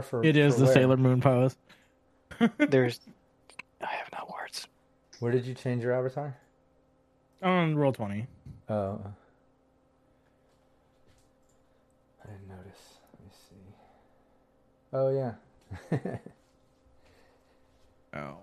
For, It is for the where? Sailor Moon pose. There's, I have no words. Where did you change your avatar? On roll twenty. Oh. Uh, I didn't notice. Let me see. Oh yeah. Oh,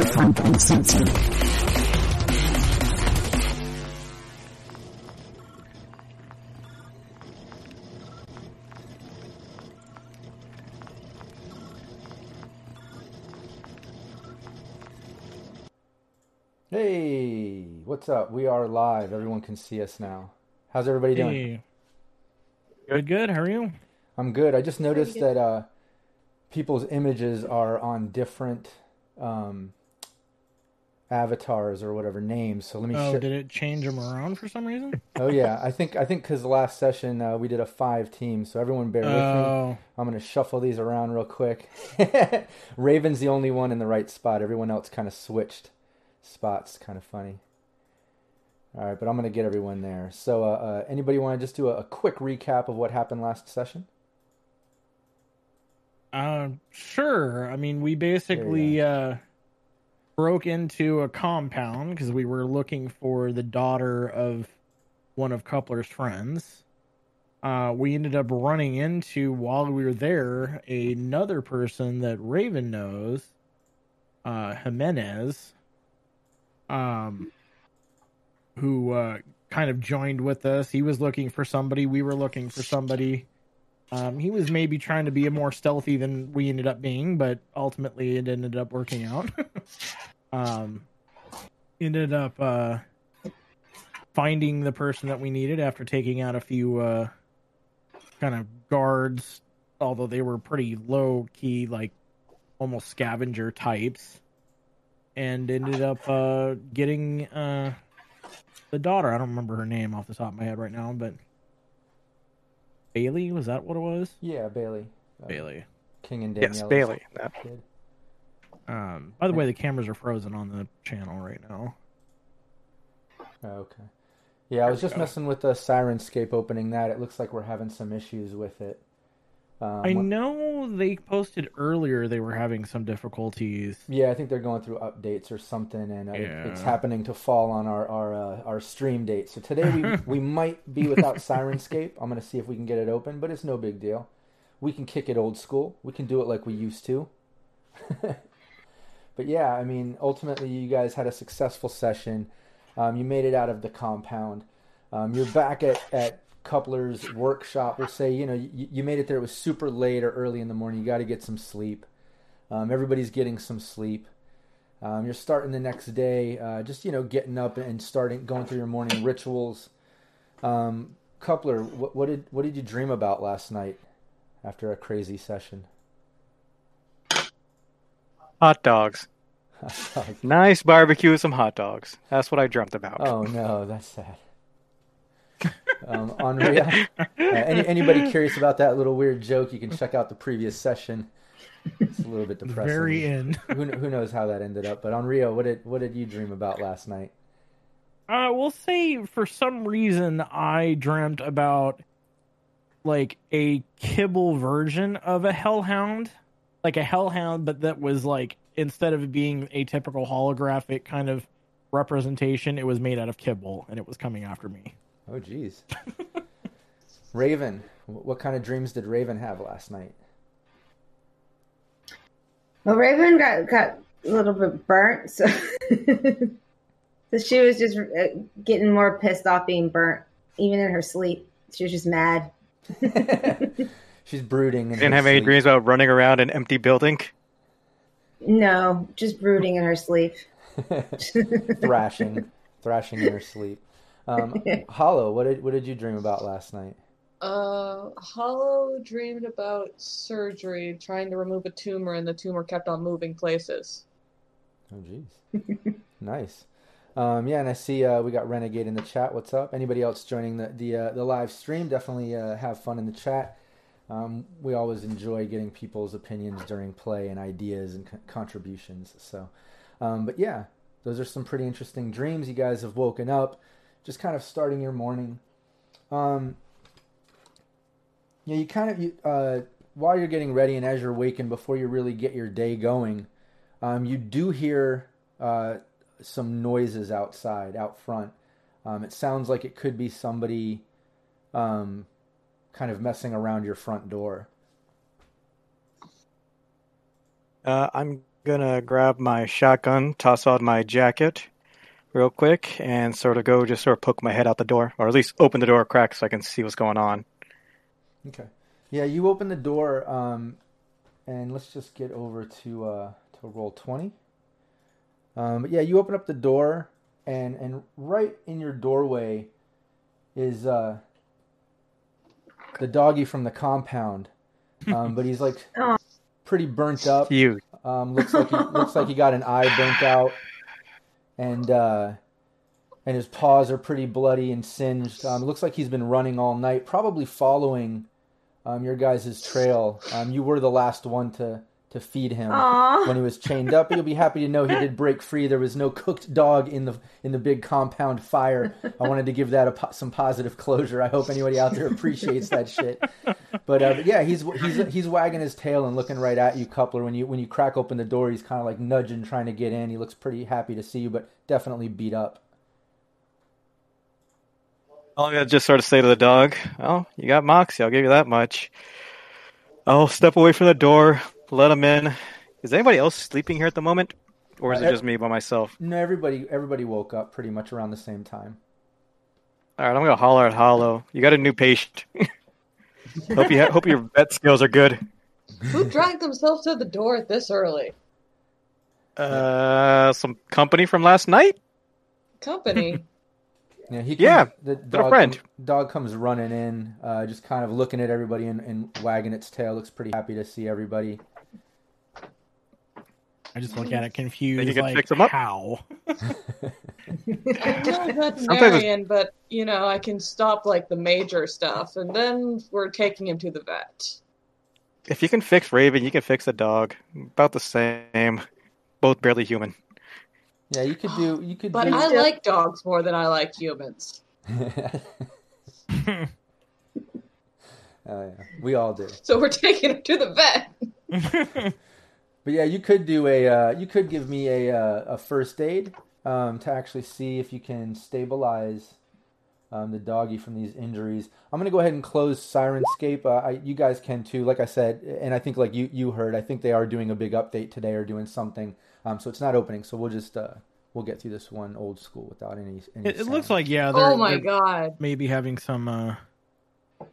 Cyberpunk Uncensored. Hey, what's up? We are live. Everyone can see us now. How's everybody doing? Hey. Good, good. How are you? I'm good. I just noticed that uh, people's images are on different um, avatars or whatever names. So let me. Oh, sh- did it change them around for some reason? oh yeah, I think I think because the last session uh, we did a five team, so everyone bear with me. Oh, I'm gonna shuffle these around real quick. Raven's the only one in the right spot. Everyone else kind of switched spots. Kind of funny. All right, but I'm gonna get everyone there. So, uh, uh, anybody want to just do a, a quick recap of what happened last session? uh, sure. I mean, we basically uh, broke into a compound because we were looking for the daughter of one of Coupler's friends. Uh, we ended up running into while we were there another person that Raven knows, uh, Jimenez, um, who uh, kind of joined with us. He was looking for somebody. We were looking for somebody. Um, he was maybe trying to be more stealthy than we ended up being, but ultimately it ended up working out. um, ended up uh, finding the person that we needed after taking out a few uh, kind of guards, although they were pretty low key, like almost scavenger types, and ended up uh, getting uh, the daughter. I don't remember her name off the top of my head right now, but Bailey was that what it was? Yeah, Bailey. Uh, Bailey. King and Danielle. Yes, Bailey. That. Kid. Um, by the way, the cameras are frozen on the channel right now. Okay. Yeah, I was just go. messing with the Syrinscape opening that. It looks like we're having some issues with it. Um, I know they posted earlier they were having some difficulties. Yeah, I think they're going through updates or something, and uh, it- it's happening to fall on our our uh, our stream date. So today we we might be without Syrinscape. I'm gonna see if we can get it open, but it's no big deal. We can kick it old school. We can do it like we used to. but yeah, I mean, ultimately, you guys had a successful session. Um, you made it out of the compound. Um, you're back at at Coupler's workshop. We'll say, you know, you, you made it there. It was super late or early in the morning. You got to get some sleep. Um, everybody's getting some sleep. Um, you're starting the next day, uh, just you know, getting up and starting going through your morning rituals. Um, Coupler, what, what did what did you dream about last night after a crazy session? Hot dogs. Nice barbecue with some hot dogs. That's what I dreamt about. oh no, that's sad. Um, Andrea, uh, any, anybody curious about that little weird joke? You can check out the previous session. It's a little bit depressing. Very end. who, who knows how that ended up? But Andrea, what did what did you dream about last night? Uh, we'll say for some reason I dreamt about like a kibble version of a hellhound, like a hellhound, but that was like instead of being a typical holographic kind of representation, it was made out of kibble and it was coming after me. Oh, geez. Raven, what kind of dreams did Raven have last night? Well, Raven got got a little bit burnt, so so she was just uh, getting more pissed off being burnt, even in her sleep. She was just mad. She's brooding. in Didn't her have any dreams about running around an empty building. No, just brooding in her sleep. thrashing, thrashing in her sleep. Um, Hollow, what did what did you dream about last night? Uh, Hollow dreamed about surgery, trying to remove a tumor, and the tumor kept on moving places. Oh, jeez, nice. Um, yeah, and I see uh, we got Renegade in the chat. What's up? Anybody else joining the the uh, the live stream? Definitely uh, have fun in the chat. Um, we always enjoy getting people's opinions during play and ideas and co- contributions. So, um, but yeah, those are some pretty interesting dreams. You guys have woken up, just kind of starting your morning. Um, yeah, you kind of you, uh, while you're getting ready and as you're waking before you really get your day going, um, you do hear uh, some noises outside, out front. Um, it sounds like it could be somebody um, kind of messing around your front door. Uh, I'm gonna grab my shotgun, toss out my jacket real quick, and sort of go just sort of poke my head out the door, or at least open the door a crack so I can see what's going on. Okay. Yeah, you open the door, um, and let's just get over to uh, to roll twenty. Um, but yeah, you open up the door, and and right in your doorway is uh, the doggy from the compound. Um, but he's like pretty burnt up. Cute. Um, looks like he looks like he got an eye burnt out, and uh, and his paws are pretty bloody and singed. Um, it looks like he's been running all night, probably following um, your guys' trail. Um, you were the last one to to feed him Aw. when he was chained up. You'll be happy to know he did break free. There was no cooked dog in the in the big compound fire. I wanted to give that a, some positive closure. I hope anybody out there appreciates that shit. But, uh, but yeah, he's he's he's wagging his tail and looking right at you, Coupler. When you when you crack open the door, he's kind of like nudging, trying to get in. He looks pretty happy to see you, but definitely beat up. I'm gonna just sort of say to the dog, "Oh, you got Moxie. I'll give you that much." I'll step away from the door, let him in. Is anybody else sleeping here at the moment, or is Uh, it just me by myself? No, everybody everybody woke up pretty much around the same time. All right, I'm gonna holler at Hollow. You got a new patient. hope you ha- hope your vet skills are good. Who dragged themselves to the door this early? Uh, some company from last night. Company. Yeah, he comes, Yeah, the a dog, friend. com- dog comes running in, uh, just kind of looking at everybody and, and wagging its tail. Looks pretty happy to see everybody. I just look at it confused. Think you can like, fix 'em up? How? I'm not a veterinarian, but you know, I can stop like the major stuff, and then we're taking him to the vet. If you can fix Raven, you can fix a dog. About the same. Both barely human. Yeah, you could do. You could But do. I like dogs more than I like humans. Oh yeah, we all do. So we're taking him to the vet. But yeah, you could do a. Uh, you could give me a uh, a first aid um, to actually see if you can stabilize um, the doggy from these injuries. I'm gonna go ahead and close Syrinscape. Uh, I, you guys can too. Like I said, and I think like you you heard, I think they are doing a big update today or doing something. Um, so it's not opening. So we'll just uh, we'll get through this one old school without any. any It, it looks like yeah. They're, Oh my they're god. maybe having some uh,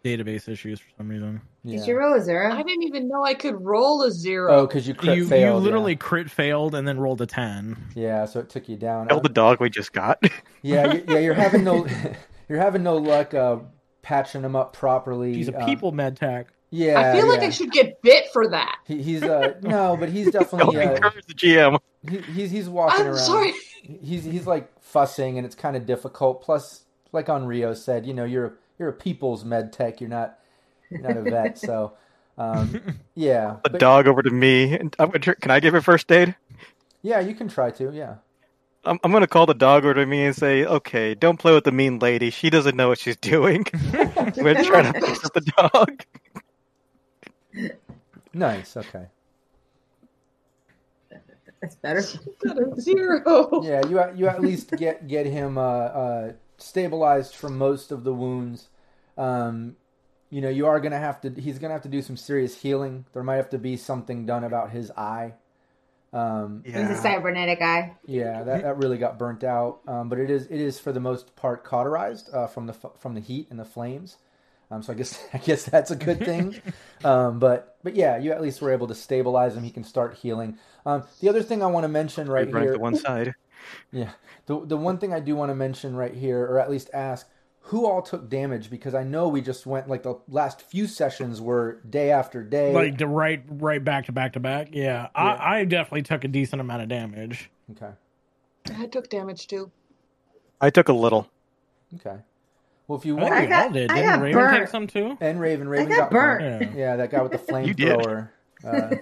database issues for some reason. Yeah. Did you roll a zero? I didn't even know I could roll a zero. Oh, because you crit you failed. you literally yeah. crit failed and then rolled a ten. Yeah, so it took you down. Kill the dog we just got. Yeah, you, yeah, you're having no, you're having no luck uh, patching him up properly. He's a um, people med tech. Yeah, I feel like yeah. I should get bit for that. He, he's uh no, but he's Don't definitely uh, encourage the GM. he, he's he's walking I'm around. sorry. He's he's like fussing, and it's kind of difficult. Plus, like on Rio said, you know, you're you're a people's med tech. You're not you're not a vet, so um, yeah, The but- dog over to me. I'm gonna Can I give it first aid? yeah, you can try to, yeah. I'm, I'm gonna call the dog over to me and say, "Okay, don't play with the mean lady. She doesn't know what she's doing. We're trying to fix the dog." Nice, okay. That's better. Got a zero. Yeah, you at- you at least get get him uh, uh, stabilized from most of the wounds. Um, you know, you are gonna have to. He's gonna have to do some serious healing. There might have to be something done about his eye. Um, He's a cybernetic eye. yeah, that, that really got burnt out. Um, but it is it is for the most part cauterized uh, from the from the heat and the flames. Um, so I guess I guess that's a good thing. um, but but yeah, you at least were able to stabilize him. He can start healing. Um, the other thing I want to mention right Burnt here, to one side. Yeah, the the one thing I do want to mention right here, or at least ask, who all took damage? Because I know we just went like the last few sessions were day after day. Like the right, right back to back to back. Yeah, I, I definitely took a decent amount of damage. Okay. I took damage too. I took a little. Okay. Well, if you I think want, all did. I Didn't got Raven burnt. take some too? and Raven, Raven got burnt. Yeah. yeah, that guy with the flamethrower. uh,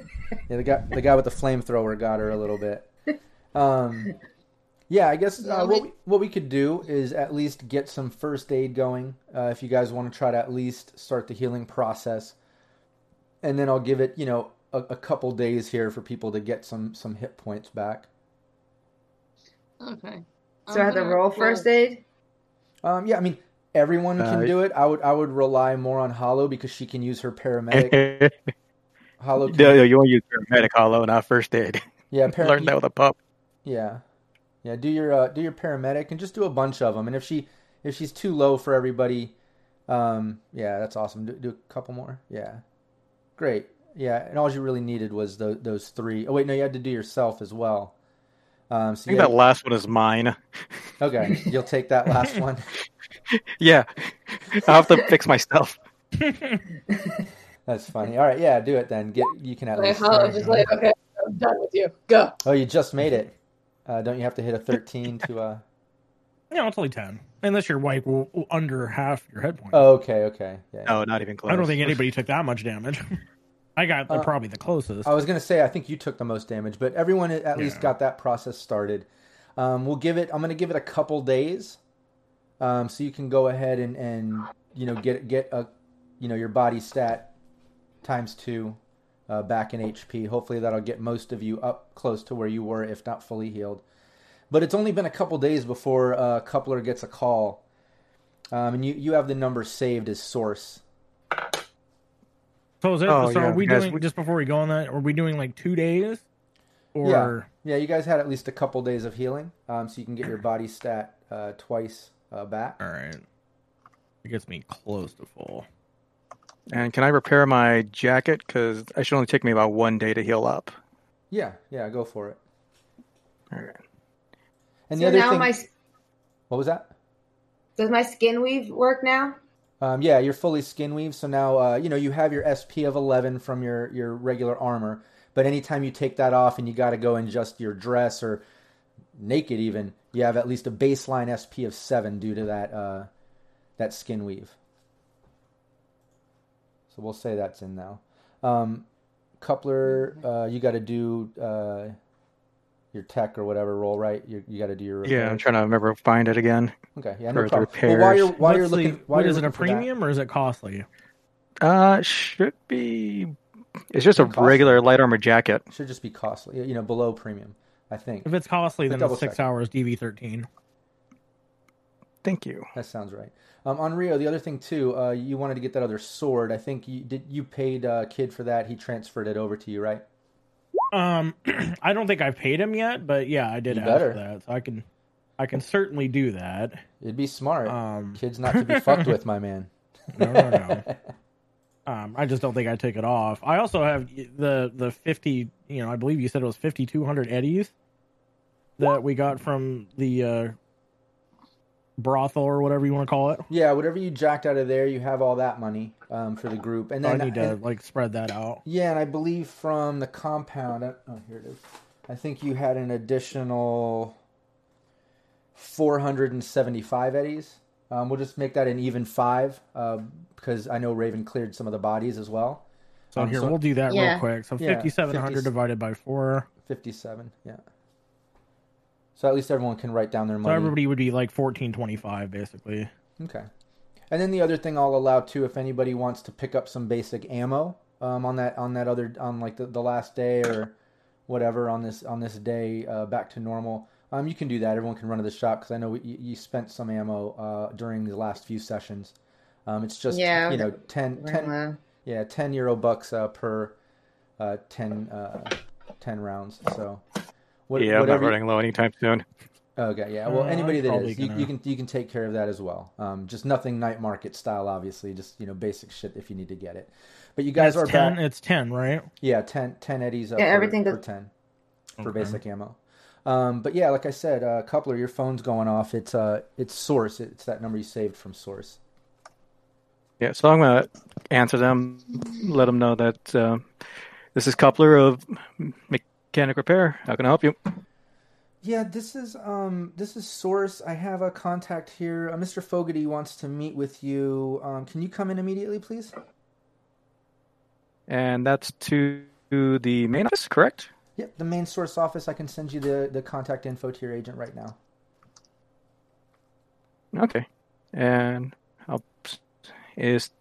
yeah, the guy, the guy with the flamethrower got her a little bit. Um, yeah, I guess uh, what we, what we could do is at least get some first aid going. Uh, if you guys want to try to at least start the healing process, and then I'll give it, you know, a, a couple days here for people to get some some hit points back. Okay. So I have to roll first aid. Um, yeah, I mean everyone can Uh, do it. I would I would rely more on Hollow because she can use her paramedic. Hollow, can, no, no, you want to use paramedic hollow, not first aid. yeah, para- Learned that with a pup. Yeah, yeah. Do your uh, do your paramedic and just do a bunch of them. And if she if she's too low for everybody, um, yeah, that's awesome. Do, do a couple more. Yeah, great. Yeah, and all you really needed was those those three. Oh wait, no, you had to do yourself as well. Um, I think yeah, that last one is mine. okay, you'll take that last one. Yeah, I'll have to fix myself. That's funny. All right, yeah, do it then. Get you can at Like, least. how, just like, okay, I'm done with you. Go. Oh, you just made it. Uh, don't you have to hit a thirteen to? uh No, it's only ten. Unless you're like w- w- under half your head point. Oh, okay, okay. Yeah. No, not even close. I don't think anybody took that much damage. I got Uh, probably the closest. I was going to say I think you took the most damage, but everyone at least got that process started. Um, we'll give it. I'm going to give it a couple days, um, so you can go ahead and, and you know get get a you know your body stat times two uh, back in HP. Hopefully that'll get most of you up close to where you were, if not fully healed. But it's only been a couple days before uh, Coupler gets a call, um, and you you have the number saved as source. so is it? Oh, so yeah, are we guys, doing we- just before we go on that? Are we doing like two days? Or Yeah, you guys had at least a couple days of healing, um, so you can get your body stat uh, twice uh, back. all right, it gets me close to full. And can I repair my jacket? Because it should only take me about one day to heal up. Yeah, yeah, go for it. All right. And so the other now thing, my what was that? does my skin weave work now? Um, yeah, you're fully skin weave, so now uh, you know you have your SP of 11 from your your regular armor. But anytime you take that off and you got to go in just your dress or naked, even you have at least a baseline SP of seven due to that uh, that skin weave. So we'll say that's in now. Um, coupler, uh, you got to do uh, your tech or whatever roll, right? You, you got to do your Yeah, I'm trying to remember find it again. Okay, yeah, for no the problem. Well, while you're while you're What's the- looking, while what you're is it? A looking for that- premium or is it costly? Uh, should be. It's just a Costly. regular light armor jacket. should just be costly, you know, below premium. I think If it's costly, then double it's six check. hours DV13. Thank you. that sounds right. Um, on Rio, the other thing too, uh, you wanted to get that other sword. I think you did. You paid uh, Kid for that. He transferred it over to you, right? Um, I don't think I've paid him yet, but yeah, I did You ask better. for that, so I can, I can certainly do that. It'd be smart. Um, Kid's not to be fucked with, my man. No, no, no. Um, I just don't think I take it off. I also have the the fifty. You know, I believe you said it was fifty two hundred eddies that we got from the uh, brothel or whatever you want to call it. Yeah, whatever you jacked out of there, you have all that money um, for the group, and then I need to and- like spread that out. Yeah, and I believe from the compound. uh, Oh, here it is. I think you had an additional 475 eddies. Um, we'll just make that an even five uh, because I know Raven cleared some of the bodies as well. So Um, here so- we'll do that Yeah. real quick. So Yeah, fifty seven hundred 50 divided by four. 57, yeah. So at least everyone can write down their money. So everybody would be like fourteen twenty five basically. Okay. And then the other thing I'll allow too, if anybody wants to pick up some basic ammo um, on that on that other on like the, the last day or whatever on this on this day uh, back to normal, um, you can do that. Everyone can run to the shop because I know you, you spent some ammo uh, during the last few sessions. Um, it's just Yeah, you know 10, 10 Well, yeah ten euro bucks uh, per uh, ten uh, ten rounds. So, what, yeah, I'm not whatever you- running low anytime soon. Okay, yeah. Well, anybody I'm that probably is, you, gonna- you can you can take care of that as well. Um, just nothing night market style, obviously. Just you know, basic shit if you need to get it. But you guys That's are ten. back. It's ten, right? Yeah, 10, 10 eddies up Yeah, for, everything for goes- ten for Okay. basic ammo. Um, but yeah, like I said, uh, coupler, your phone's going off. It's uh, it's source. It's that number you saved from source. Yeah, so I'm gonna answer them, let them know that uh, this is Coupler of Mechanic Repair. How can I help you? Yeah, this is um this is source. I have a contact here. Uh, Mr. Fogarty wants to meet with you. Um, can you come in immediately, please? And that's to the main office, correct? Yep, the main source office. I can send you the the contact info to your agent right now. Okay. And I'll, is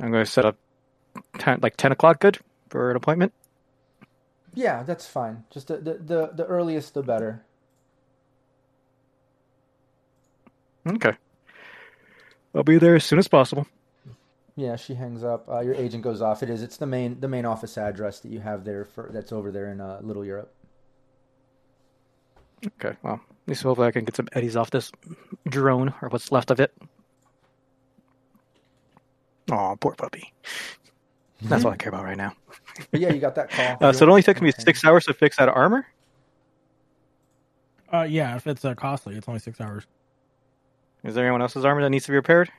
I'm going to set up 10, like 10 o'clock good for an appointment? Yeah, that's fine. Just the the the, the earliest the better. Okay. I'll be there as soon as possible. Yeah, she hangs up. Uh, your agent goes off. It is. It's the main the main office address that you have there for that's over there in uh, Little Europe. Okay, well, at least hopefully I can get some eddies off this drone or what's left of it. Oh, poor puppy. That's all I care about right now. But yeah, you got that call. Uh, so it only took me six hours to fix that armor? Uh, yeah. If it's uh, costly, it's only six hours. Is there anyone else's armor that needs to be repaired?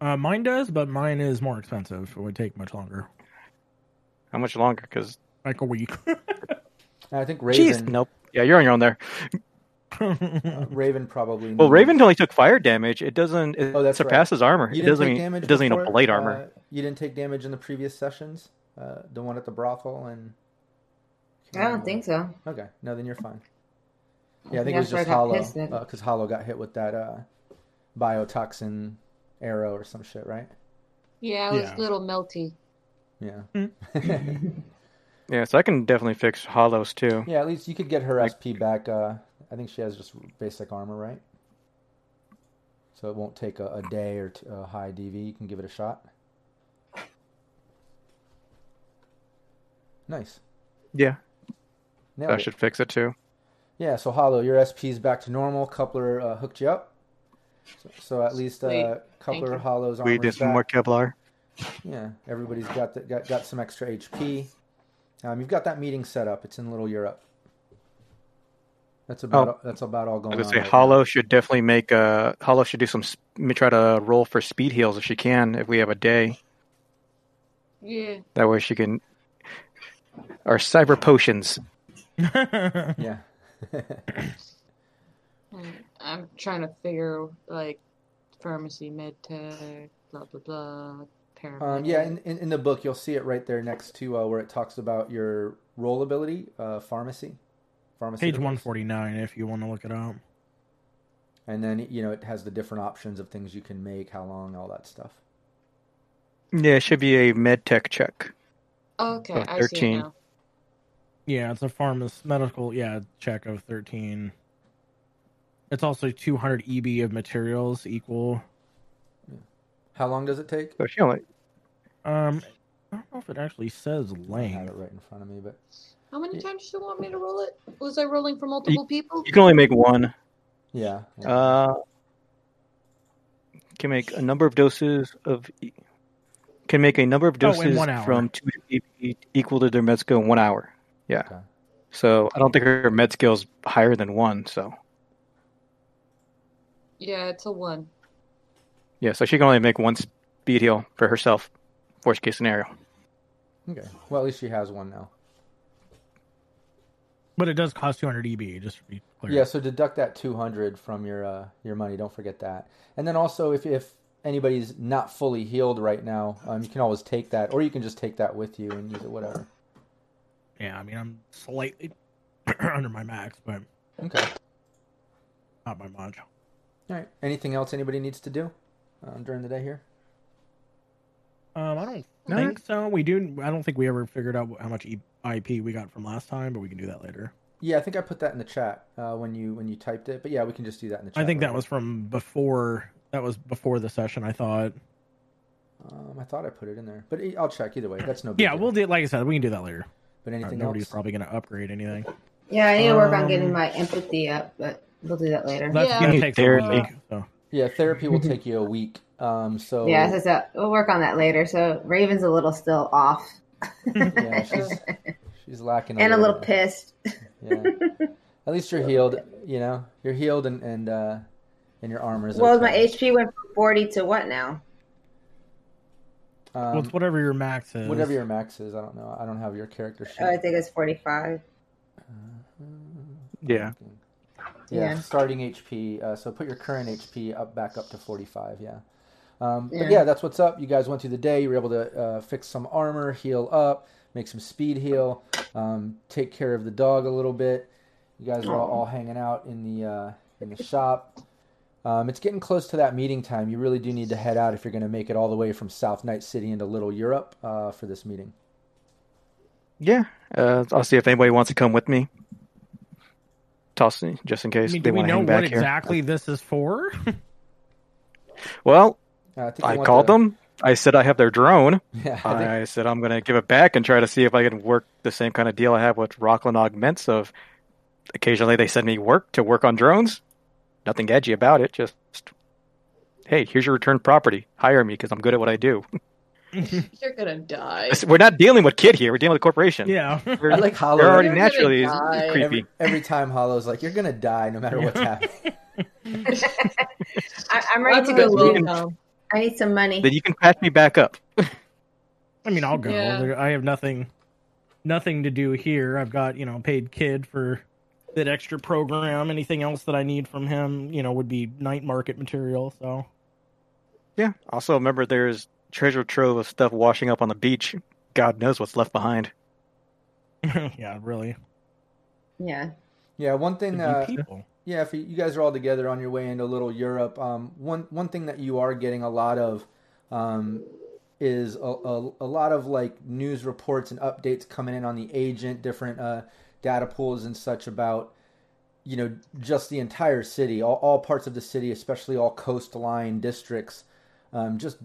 Uh, mine does, but mine is more expensive. It would take much longer, How much longer? Because like a week. I think Jeez, nope. Yeah, you're on your own there. Uh, Raven probably. Well, Raven only took fire damage. It doesn't. It Oh, that's right. surpasses armor. You It didn't doesn't. take Mean, damage it doesn't need before? a blade Uh, armor. you didn't take damage in the previous sessions. Uh, the one at the brothel and. I don't think so. Okay, no, then you're fine. Yeah, I think Yeah, it was that's why I just got Hollow pissed then. because Hollow got hit with that uh, biotoxin arrow or some shit, right? Yeah, it was Yeah. a little melty. Yeah. Yeah, so I can definitely fix hollows too. Yeah, at least you could get her SP back. Uh, I think she has just basic armor, right? So it won't take a, a day or t- a high DV. You can give it a shot. Nice. Yeah, Nailed that it. should fix it too. Yeah, so Hollow, your SP's back to normal. Coupler uh, hooked you up. So, so at least Sweet. uh, Thank Coupler you. Hollow's We did some back. more Kevlar. Yeah, everybody's got the, got got some extra HP. Um, you've got that meeting set up. It's in Little Europe. That's about that's about all I going was on. gonna say right Hollow should definitely make uh Hollow should do some sp- me try to roll for speed heals if she can if we have a day. Yeah. That way she can our cyber potions. Yeah. Hmm, I'm trying to figure like pharmacy, med tech, blah blah blah. Paramedic. Um, yeah, in, in, in the book, you'll see it right there next to uh, where it talks about your roll ability, uh, pharmacy. Pharmacy. Page one forty nine, if you want to look it up. And then, you know, it has the different options of things you can make, how long, all that stuff. Yeah, it should be a med tech check. okay, uh, I see 13. it now. Yeah, it's a pharmacist medical yeah check of thirteen. It's also two hundred EB of materials equal. How long does it take? So she only Um, I don't know if it actually says I have it right in front of me, but How many times do you want me to roll it? Was I rolling for multiple people? you can only make one. yeah. yeah. Uh can make a number of doses of can make a number of Oh, doses one hour. from two to equal to their med skill in one hour. Yeah. Okay. So I don't think her med skill is higher than one. So Yeah, it's a one. yeah, so she can only make one speed heal for herself. Worst case scenario. Okay. Well, at least she has one now. But it does cost two hundred EB, just to be clear. Yeah, so deduct that 200 from your uh, your money. Don't forget that. And then also, if, if anybody's not fully healed right now, um, you can always take that, or you can just take that with you and use it, whatever. Yeah, I mean I'm slightly under my max, but Okay. not by much. All right. Anything else anybody needs to do um, during the day here? Um, I don't No. think so. We do. I don't think we ever figured out how much e- IP we got from last time, but we can do that later. Yeah, I think I put that in the chat uh, when you when you typed it. But yeah, we can just do that in the chat. I think right that was from before. That was before the session. I thought. Um, I thought I put it in there, but I'll check either way. That's no. Big Yeah, deal. we'll do. Like I said, we can do that later. But anything Nobody's else? probably going to upgrade anything. Yeah, I need to work on Um, getting my empathy up, but we'll do that later. That's Yeah. going to take some therapy. week. So. Yeah, therapy will take you a week. Um, so Yeah, so, so we'll work on that later. So Raven's a little still off yeah, she's, she's lacking and a little bit. pissed. Yeah. At least you're healed. You know, you're healed and and uh, and your armor's Well, okay. my HP went from 40 to what now? Um, well, it's whatever your max is. whatever your max is. I don't know. I don't have your character sheet. Oh, I think it's 45. Yeah. Yeah, Yeah. starting HP. Uh, so put your current HP up back up to 45. Yeah. Um, But Yeah. yeah, that's what's up. You guys went through the day. You were able to uh, fix some armor, heal up, make some speed heal, um, take care of the dog a little bit. You guys are all, all hanging out in the uh, in the shop. Um, it's getting close to that meeting time. You really do need to head out if you're going to make it all the way from South Night City into Little Europe uh, for this meeting. Yeah. Uh, I'll see if anybody wants to come with me. Toss me just in I case mean, they do we want to know hang what back here. Do we know what exactly this is for? Well, I, think I called to- them. I said I have their drone. Yeah, I think- I said I'm going to give it back and try to see if I can work the same kind of deal I have with Rocklin Augments of occasionally they send me work to work on drones. Nothing edgy about it. Just, hey, here's your returned property. Hire me because I'm good at what I do. You're gonna die. We're not dealing with kid here. We're dealing with a corporation. yeah. They're, I like Hollow. they're already You're naturally creepy. every, every time Hollow's like, "You're gonna die no matter what's happening." I, I'm ready That's to go good loot. Loot. though. I need some money. Then you can patch me back up. I mean, I'll go. Yeah. There- I have nothing, nothing to do here. I've got you know paid kid for that extra program. Anything else that I need from him, you know, would be night market material. So Yeah. Also, remember there's treasure trove of stuff washing up on the beach. God knows what's left behind. yeah, really. Yeah. yeah, one thing. Uh, people. Yeah, if you guys are all together on your way into Little Europe, um, one one thing that you are getting a lot of um, is a, a, a lot of like news reports and updates coming in on the agent, different uh, data pools and such about you know just the entire city, all, all parts of the city, especially all coastline districts, um, just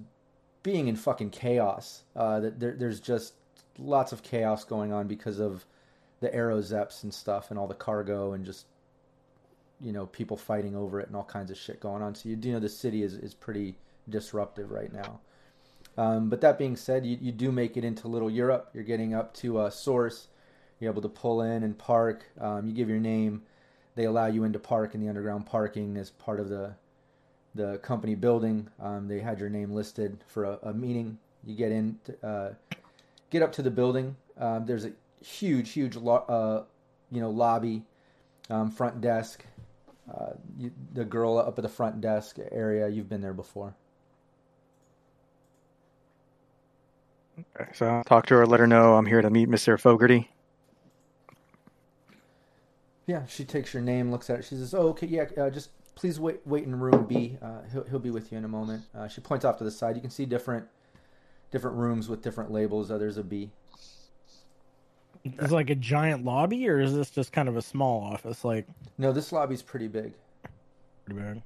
being in fucking chaos. Uh, there, there's just lots of chaos going on because of the aerozeps and stuff and all the cargo and just you know people fighting over it and all kinds of shit going on. So you do know the city is, is pretty disruptive right now. Um, but that being said, you, you do make it into Little Europe. You're getting up to a source. You're able to pull in and park. Um, you give your name. They allow you into park in the underground parking as part of the the company building. Um, they had your name listed for a, a meeting. You get in, to, uh, get up to the building. Um, there's a huge, huge, lo- uh, you know, lobby, um, front desk. Uh, you, the girl up at the front desk area, you've been there before. Okay, so I'll talk to her, let her know I'm here to meet Mr. Fogarty. Yeah, she takes your name, looks at it. She says, "Oh, okay, yeah, uh, just please wait, wait in room B. Uh, he'll he'll be with you in a moment." Uh, she points off to the side. You can see different different rooms with different labels. Uh, there's a B. Is like a giant lobby, or is this just kind of a small office? Like No, this lobby's pretty big. pretty big.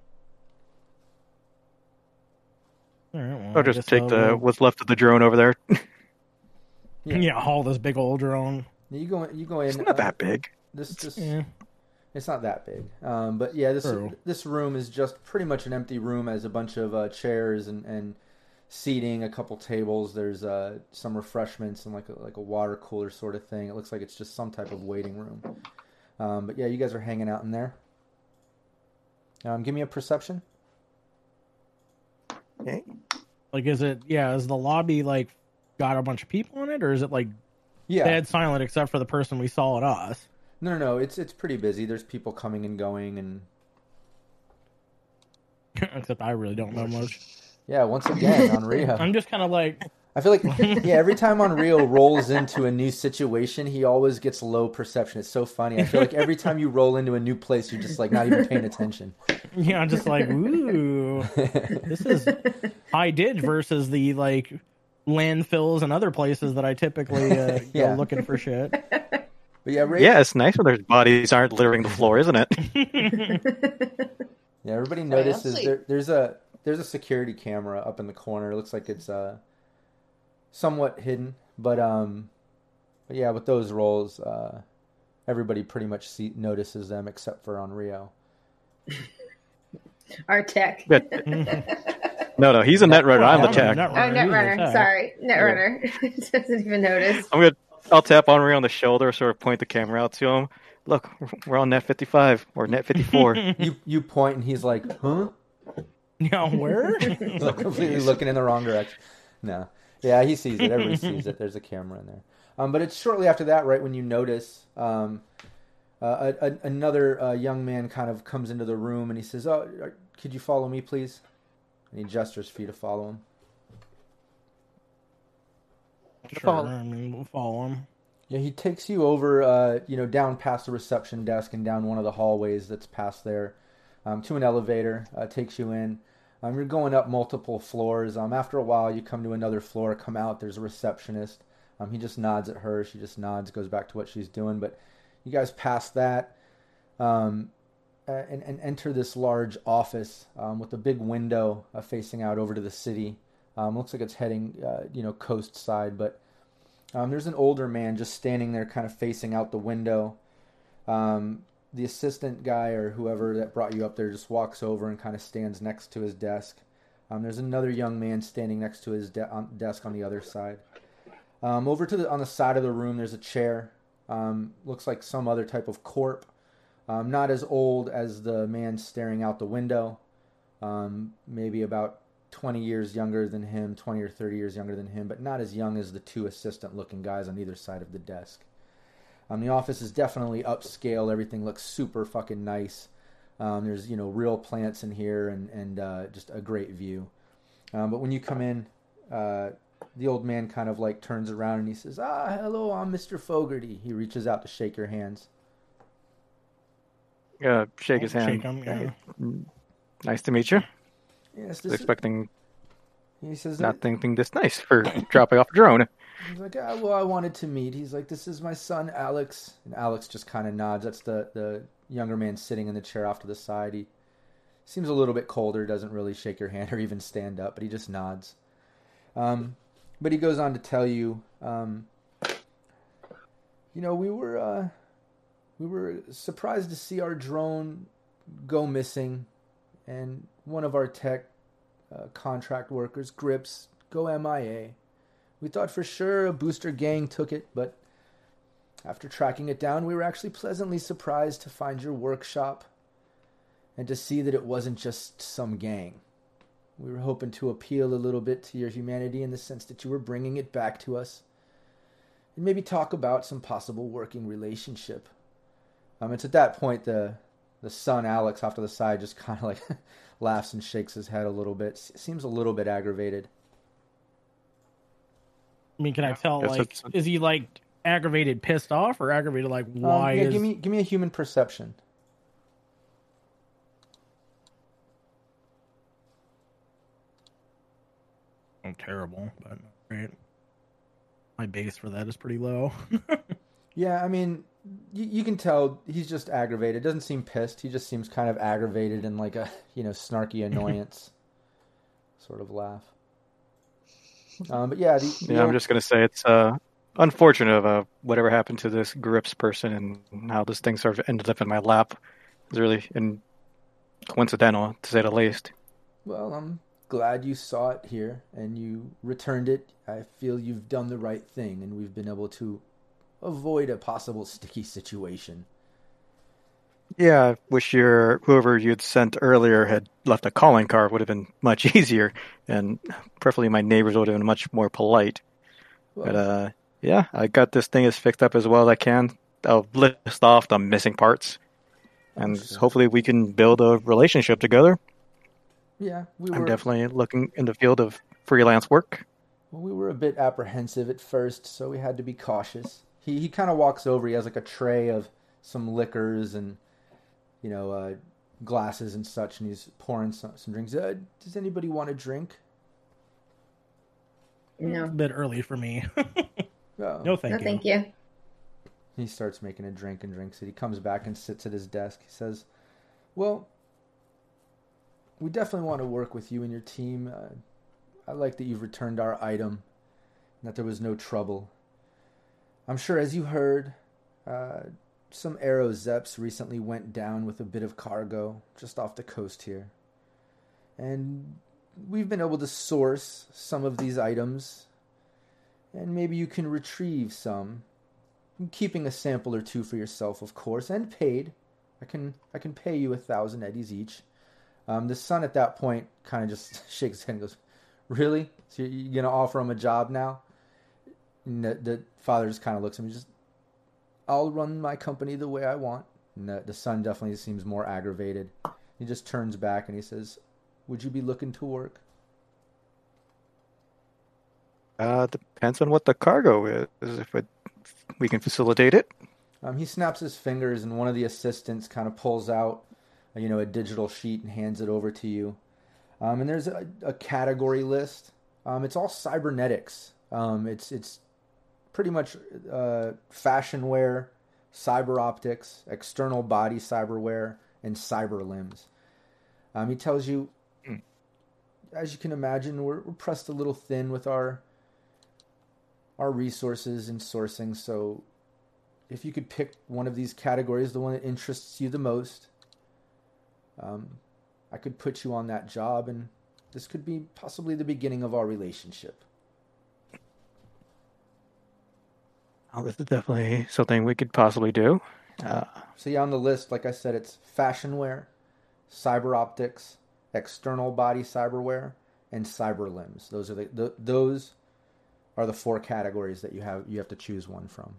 All right, well, I'll just take I'll the go- what's left of the drone over there. Yeah. yeah. haul this big old drone. You go in, you go in. It's not uh, that big. This this Yeah. It's not that big, um, but yeah, this True. this room is just pretty much an empty room. as a bunch of uh, chairs and, and seating, a couple tables. There's uh, some refreshments and like a, like a water cooler sort of thing. It looks like it's just some type of waiting room. Um, but yeah, you guys are hanging out in there. Um, give me a perception. Okay. Like, is it? Yeah, is the lobby like got a bunch of people in it, or is it like Yeah, dead silent except for the person we saw at us? no, no, no. It's it's pretty busy. There's people coming and going, and except I really don't know much. Yeah, once again on Rio. I'm just kind of like, I feel like yeah, every time Unreal rolls into a new situation, he always gets low perception. It's so funny. I feel like every time you roll into a new place, you're just like not even paying attention. yeah, I'm just like, ooh, this is I did versus the like landfills and other places that I typically uh, Yeah. go looking for shit. But yeah, Ray, Yeah, it's nice when their bodies aren't littering the floor, isn't it? yeah, everybody notices there, there's a there's a security camera up in the corner. It looks like it's uh somewhat hidden, but um but yeah, with those roles, uh, everybody pretty much see, notices them except for on Rio. Our tech. no, no, he's a net runner. I'm the tech. Net oh, net runner. Sorry, net yeah. runner. Doesn't even notice. I'm gonna. I'll tap Henri on the shoulder, sort of point the camera out to him. Look, we're on net 55 or net 54. you you point, and he's like, "Huh? Yeah, where?" completely looking in the wrong direction. No, yeah, he sees it. Everybody sees it. There's a camera in there. Um, but it's shortly after that, right when you notice um, uh, a, a, another uh, young man kind of comes into the room and he says, "Oh, could you follow me, please?" And he gestures for you to follow him. Sure, I mean, we'll follow him. Yeah, he takes you over, uh, you know, down past the reception desk and down one of the hallways that's past there, um, to an elevator. Uh, takes you in. Um, you're going up multiple floors. Um, after a while, you come to another floor. Come out. There's a receptionist. Um, he just nods at her. She just nods, goes back to what she's doing. But you guys pass that um, and, and, enter this large office um, with a big window uh, facing out over to the city. Um, looks like it's heading, uh, you know, coast side. But um, there's an older man just standing there, kind of facing out the window. The assistant guy or whoever that brought you up there just walks over and kind of stands next to his desk. Um, there's another young man standing next to his de- on, desk on the other side. Um, over to the on the side of the room, there's a chair. Um, looks like some other type of corp. Um, not as old as the man staring out the window. Um, maybe about 20 years younger than him, 20 or 30 years younger than him, but not as young as the two assistant-looking guys on either side of the desk. Um, the office is definitely upscale. Everything looks super fucking nice. Um, there's you know real plants in here and and uh, just a great view. Um, but when you come in, uh, the old man kind of like turns around and he says, "Ah, hello, I'm Mr. Fogarty." He reaches out to shake your hands. Uh, shake his hand. Shake him, yeah. Nice to meet you. Yes, this expecting. Is... He says, "Not thinking this nice for dropping off a drone." He's like, ah, "Well, I wanted to meet." He's like, "This is my son, Alex." And Alex just kind of nods. That's the the younger man sitting in the chair off to the side. He seems a little bit colder. Doesn't really shake your hand or even stand up, but he just nods. Um, but he goes on to tell you, um, you know, we were uh, we were surprised to see our drone go missing, and one of our tech uh, contract workers, Grips, go MIA. We thought for sure a booster gang took it, but after tracking it down, we were actually pleasantly surprised to find your workshop and to see that it wasn't just some gang. We were hoping to appeal a little bit to your humanity in the sense that you were bringing it back to us. And maybe talk about some possible working relationship. Um, it's at that point the the son Alex off to the side just kind of like laughs and shakes his head a little bit. Seems a little bit aggravated. I mean, can I tell? Like, is he like aggravated, pissed off, or aggravated? Like, why? Um, yeah, is... give me give me a human perception. Oh, terrible, but great. My base for that is pretty low. yeah, I mean, you, you, can tell he's just aggravated. Doesn't seem pissed. He just seems kind of aggravated and like a you know snarky annoyance sort of laugh. Um, but yeah, the, the yeah, old... I'm just gonna say it's uh, unfortunate of uh, whatever happened to this grips person and how this thing sort of ended up in my lap. It's really in coincidental to say the least. Well, I'm glad you saw it here and you returned it. I feel you've done the right thing and we've been able to avoid a possible sticky situation. Yeah, I wish your whoever you'd sent earlier had left a calling card would have been much easier, and preferably my neighbors would have been much more polite. Well, but uh, yeah, I got this thing as fixed up as well as I can. I'll list off the missing parts, and sure. hopefully we can build a relationship together. Yeah, we were. I'm definitely looking in the field of freelance work. Well, we were a bit apprehensive at first, so we had to be cautious. He he kind of walks over. He has like a tray of some liquors and you know uh, glasses and such, and he's pouring some, some drinks. Uh, does anybody want a drink? No, a bit early for me. oh. No, thank no, you. thank you. He starts making a drink and drinks it. He comes back and sits at his desk. He says, "Well, we definitely want to work with you and your team. Uh, I like that you've returned our item, that there was no trouble. I'm sure, as you heard, uh, some Aero Zeps recently went down with a bit of cargo just off the coast here. And we've been able to source some of these items, and maybe you can retrieve some. keeping a sample or two for yourself, of course, and paid. I can I can pay you a thousand eddies each. Um, the son at that point kind of just shakes his head and goes, "Really? So you're gonna offer him a job now?" And the, the father just kind of looks at me, just, "I'll run my company the way I want." And the, the son definitely seems more aggravated. He just turns back and he says, "Would you be looking to work?" Uh, depends on what the cargo is. If it, we can facilitate it. Um, he snaps his fingers, and one of the assistants kind of pulls out, you know, a digital sheet and hands it over to you. Um, and there's a, a category list. Um, it's all cybernetics. Um, it's it's pretty much uh, fashion wear, cyber optics, external body cyberware, and cyber limbs. Um, he tells you, as you can imagine, we're, we're pressed a little thin with our our resources and sourcing. So if you could pick one of these categories, the one that interests you the most, um, I could put you on that job, and this could be possibly the beginning of our relationship. Oh, this is definitely something we could possibly do. Uh, so yeah, on the list, like I said, it's fashion wear, cyber optics, external body cyberware, and cyber limbs. Those are the, the those are the four categories that you have you have to choose one from.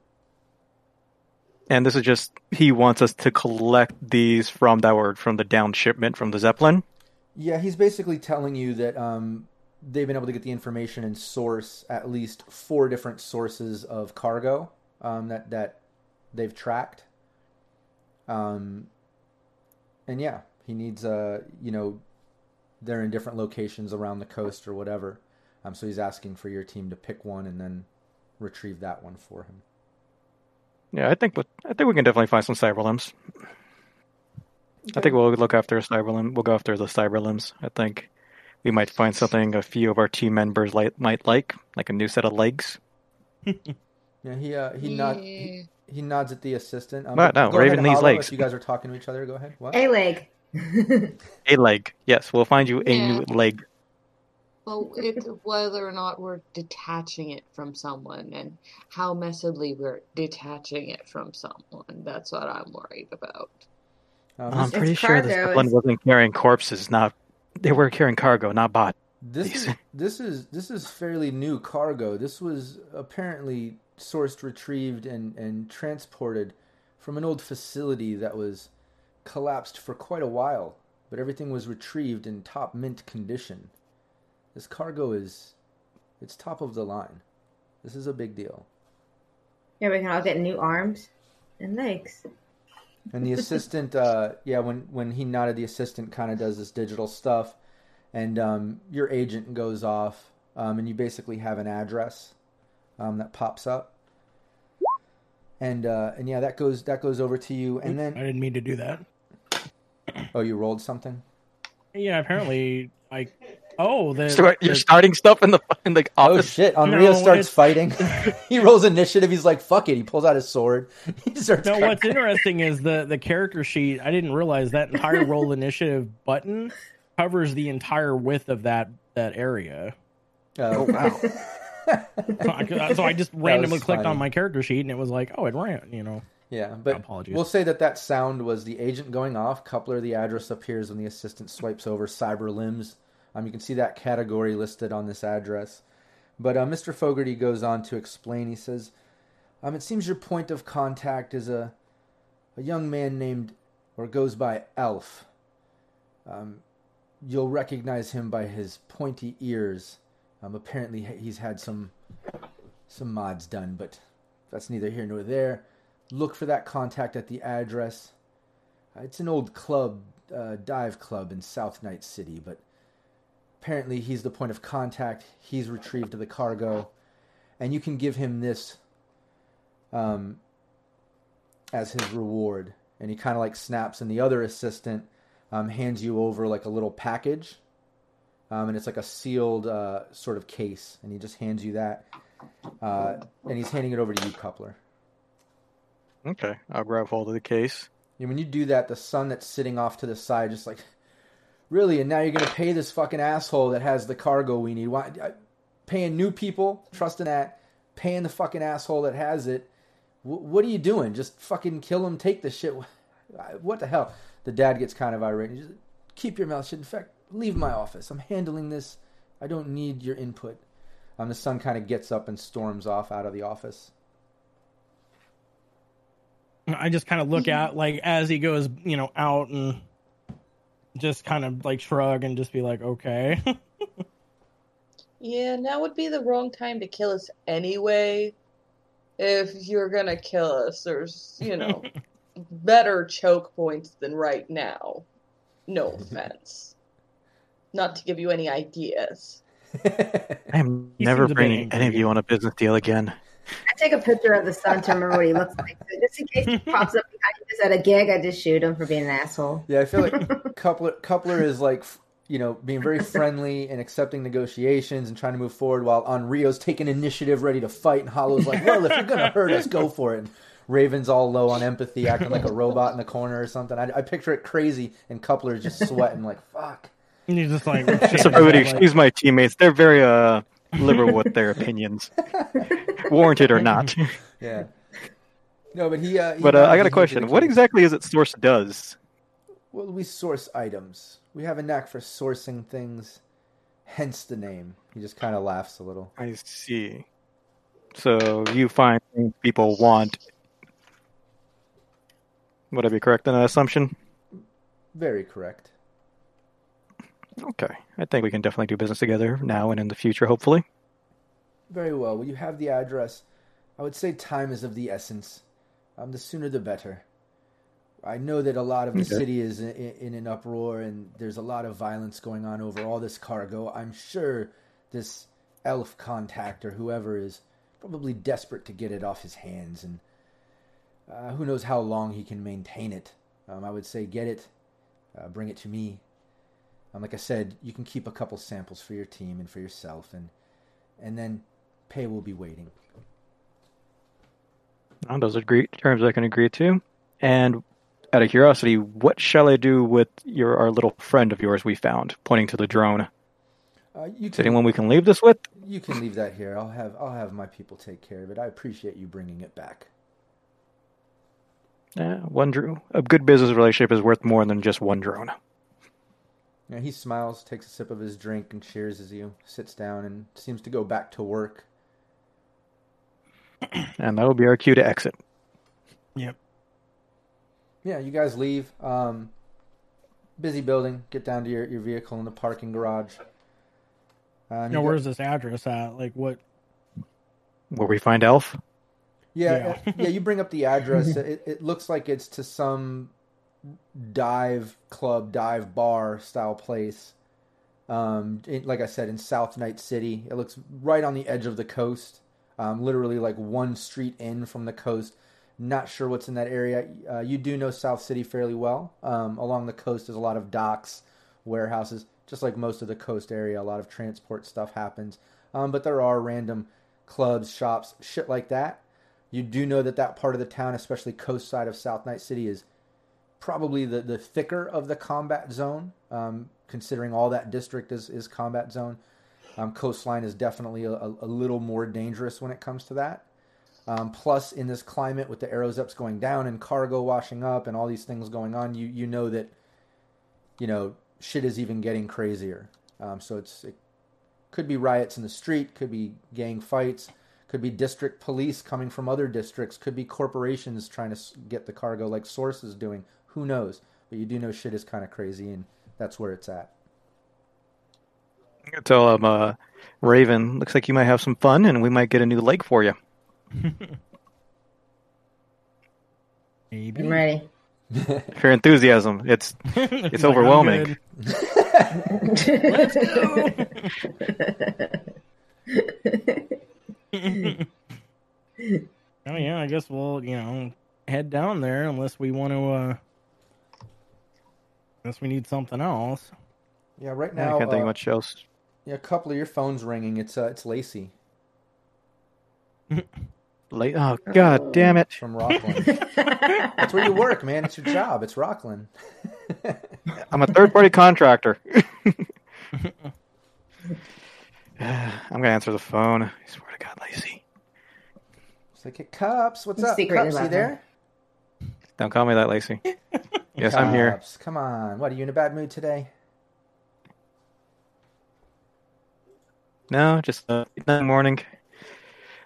And this is just he wants us to collect these from that word from the down shipment from the Zeppelin. Yeah, he's basically telling you that um, they've been able to get the information and source at least four different sources of cargo um, that that they've tracked. Um, and yeah, he needs uh, you know, they're in different locations around the coast or whatever. Um, so he's asking for your team to pick one and then retrieve that one for him. Yeah, I think I think we can definitely find some cyber limbs. Okay. I think we'll look after cyber limb. We'll go after the cyber limbs. I think we might find something a few of our team members like, might like, like a new set of legs. yeah, he uh, he yeah. nod he, he, nods at the assistant. Um, but no, Raven these legs. You guys are talking to each other, go ahead. What? A leg. a leg. Yes, we'll find you a yeah. new leg. Well, it's whether or not we're detaching it from someone and how messily we're detaching it from someone. That's what I'm worried about. Um, I'm pretty sure this one wasn't carrying corpses, not they were carrying cargo, not bodies. This is this is this is fairly new cargo. This was apparently sourced, retrieved, and and transported from an old facility that was collapsed for quite a while, but everything was retrieved in top mint condition. This cargo is it's top of the line. This is a big deal. Yeah, we can all get new arms and legs. And the assistant, uh, yeah, when when he nodded, the assistant kind of does this digital stuff, and um, your agent goes off, um, and you basically have an address um, that pops up, and uh, and yeah, that goes that goes over to you, and then I didn't mean to do that. Oh, you rolled something. Yeah, apparently I Oh, the, Start, you're starting stuff in the in the oh, office. Oh shit! Onryo no, starts it's... fighting. he rolls initiative. He's like, "Fuck it!" He pulls out his sword. He starts. No, what's interesting is the the character sheet. I didn't realize that entire roll initiative button covers the entire width of that that area. Oh wow! Oh, so, I, so I just randomly clicked funny. on my character sheet and it was like, oh, it ran. You know. Yeah, but Apologies. we'll say that that sound was the agent going off. Coupler, the address appears when the assistant swipes over. Cyber limbs um, you can see that category listed on this address. But uh, Mr. Fogarty goes on to explain. He says, um, "It seems your point of contact is a a young man named or goes by Elf. Um, you'll recognize him by his pointy ears. Um, apparently, he's had some some mods done, but that's neither here nor there. Look for that contact at the address. Uh, it's an old club, uh, dive club in South Night City, but apparently he's the point of contact. He's retrieved the cargo, and you can give him this um, as his reward. And he kind of like snaps, and the other assistant um, hands you over like a little package, um, and it's like a sealed uh, sort of case, and he just hands you that. uh, and he's handing it over to you, Coupler. Okay, I'll grab hold of the case. And when you do that, the sun that's sitting off to the side, just like, really, and now you're gonna pay this fucking asshole that has the cargo we need. Why? I- Paying new people, trusting that, paying the fucking asshole that has it. W- what are you doing? Just fucking kill him, take the shit. What the hell? The dad gets kind of irate. He's just, Keep your mouth shut. In fact, leave my office. I'm handling this. I don't need your input. Um, the son kind of gets up and storms off out of the office. I just kind of look at like as he goes, you know, out and just kind of like shrug and just be like, okay. Yeah, now would be the wrong time to kill us anyway. If you're gonna kill us, there's, you know, better choke points than right now. No offense. Not to give you any ideas. I am never seems a bit bringing any of you on a business deal again. I take a picture of the son to remember what he looks like. So just in case he pops up behind us at a gig, I just shoot him for being an asshole. Yeah, I feel like Coupler, Coupler is like, you know, being very friendly and accepting negotiations and trying to move forward while Rio's taking initiative, ready to fight, and Hollow's like, well, if you're going to hurt us, go for it. And Raven's all low on empathy, acting like a robot in the corner or something. I, I picture it crazy, and Coupler is just sweating like, fuck. and he's just like, Just everybody excuse my teammates. They're very uh liberal with their opinions, warranted or not. Yeah. No, but he. Uh, he But uh, I got a question. What exactly is it Source does? Well, we source items. We have a knack for sourcing things, hence the name. He just kind of laughs a little. I see. So you find things people want. Would I be correct in that assumption? Very correct. Okay. I think we can definitely do business together now and in the future, hopefully. Very well. Well, you have the address. I would say time is of the essence. Um, the sooner the better. I know that a lot of the Okay. city is in, in an uproar and there's a lot of violence going on over all this cargo. I'm sure this elf contact or whoever is probably desperate to get it off his hands, and uh, who knows how long he can maintain it. Um, I would say get it, uh, bring it to me. Um, like I said, you can keep a couple samples for your team and for yourself, and and then pay will be waiting. Those are great terms I can agree to. And out of curiosity, what shall I do with your our little friend of yours we found, pointing to the drone? Uh, you Is can, anyone we can leave this with? you can leave that here. I'll have I'll have my people take care of it. I appreciate you bringing it back. Yeah, one drone. A good business relationship is worth more than just one drone. Yeah, he smiles, takes a sip of his drink, and cheers as you sits down and seems to go back to work. And that will be our cue to exit. Yep. Yeah, you guys leave. Um, busy building. Get down to your, your vehicle in the parking garage. Um, Now, you where's go- this address at? Like, what? Where we find Elf? Yeah, Yeah. uh, yeah. You bring up the address. it, it looks like it's to some dive club, dive bar style place. Um, like I said, in South Night City, it looks right on the edge of the coast. Um, literally like one street in from the coast. Not sure what's in that area. Uh, you do know South City fairly well. Um, along the coast, there's a lot of docks, warehouses, just like most of the coast area. A lot of transport stuff happens. Um, but there are random clubs, shops, shit like that. You do know that that part of the town, especially coast side of South Night City, is probably the, the thicker of the combat zone, um, considering all that district is, is combat zone. Um, coastline is definitely a, a, little more dangerous when it comes to that. Um, plus, in this climate with the aerozeps going down and cargo washing up and all these things going on, you you know that you know shit is even getting crazier. Um, so it's it could be riots in the street, could be gang fights, could be district police coming from other districts, could be corporations trying to get the cargo like Source is doing. Who knows? But you do know shit is kind of crazy, and that's where it's at. i Tell him, uh, Raven, looks like you might have some fun and we might get a new leg for you. Maybe. I'm ready. For your enthusiasm, it's it's like, "I'm overwhelming. Let's go. oh yeah, I guess we'll you know head down there unless we want to. uh Unless we need something else. Yeah, right Yeah, now. I can't think uh, much else. Yeah, a couple of your phones ringing. It's uh, it's Lacey. Late. Oh god damn it! From Rocklin. That's where you work, man. It's your job. It's Rocklin. I'm a third party contractor. I'm gonna answer the phone. I swear to God, Lacey. It's like, hey, Cups, what's I'm up? secretly Cups, you laughing. there? Don't call me that, Lacey. yes, I'm here. Come on. What, are you in a bad mood today? No, just uh, morning.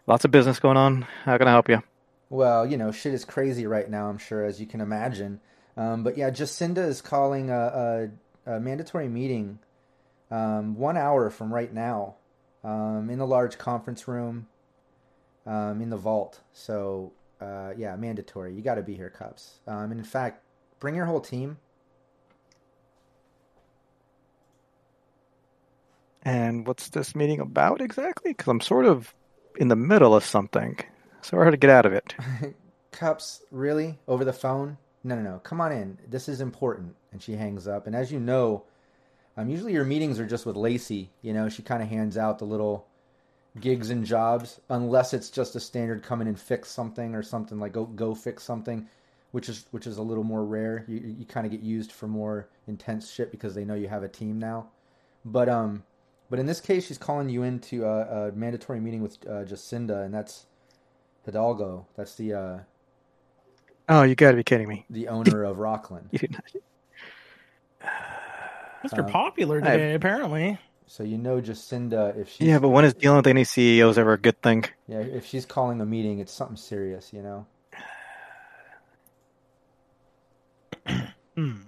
Lots of business going on. How can I help you? Well, you know, shit is crazy right now, I'm sure, as you can imagine. Um, but yeah, Jacinda is calling a, a, a mandatory meeting um, one hour from right now um, in the large conference room um, in the vault. So, uh, yeah, mandatory. You got to be here, Cups. Um, and in fact, bring your whole team. And what's this meeting about exactly? Because I'm sort of in the middle of something. So hard to get out of it. Cups, really? Over the phone? No, no, no. Come on in. This is important. And she hangs up. And as you know, um, usually your meetings are just with Lacey. You know, she kind of hands out the little gigs and jobs, unless it's just a standard come in and fix something or something like go go fix something, which is which is a little more rare. You you kind of get used for more intense shit because they know you have a team now. But um, but in this case, she's calling you into a, a mandatory meeting with uh, Jacinda, and that's Hidalgo. That's the uh, Oh, you gotta be kidding me. the owner of Rocklin. You didn't. Mr. Um, Popular I- today, apparently. So you know Jacinda if she Yeah, but when is dealing with any CEOs ever a good thing? yeah if she's calling a meeting, it's something serious, you know. Hmm.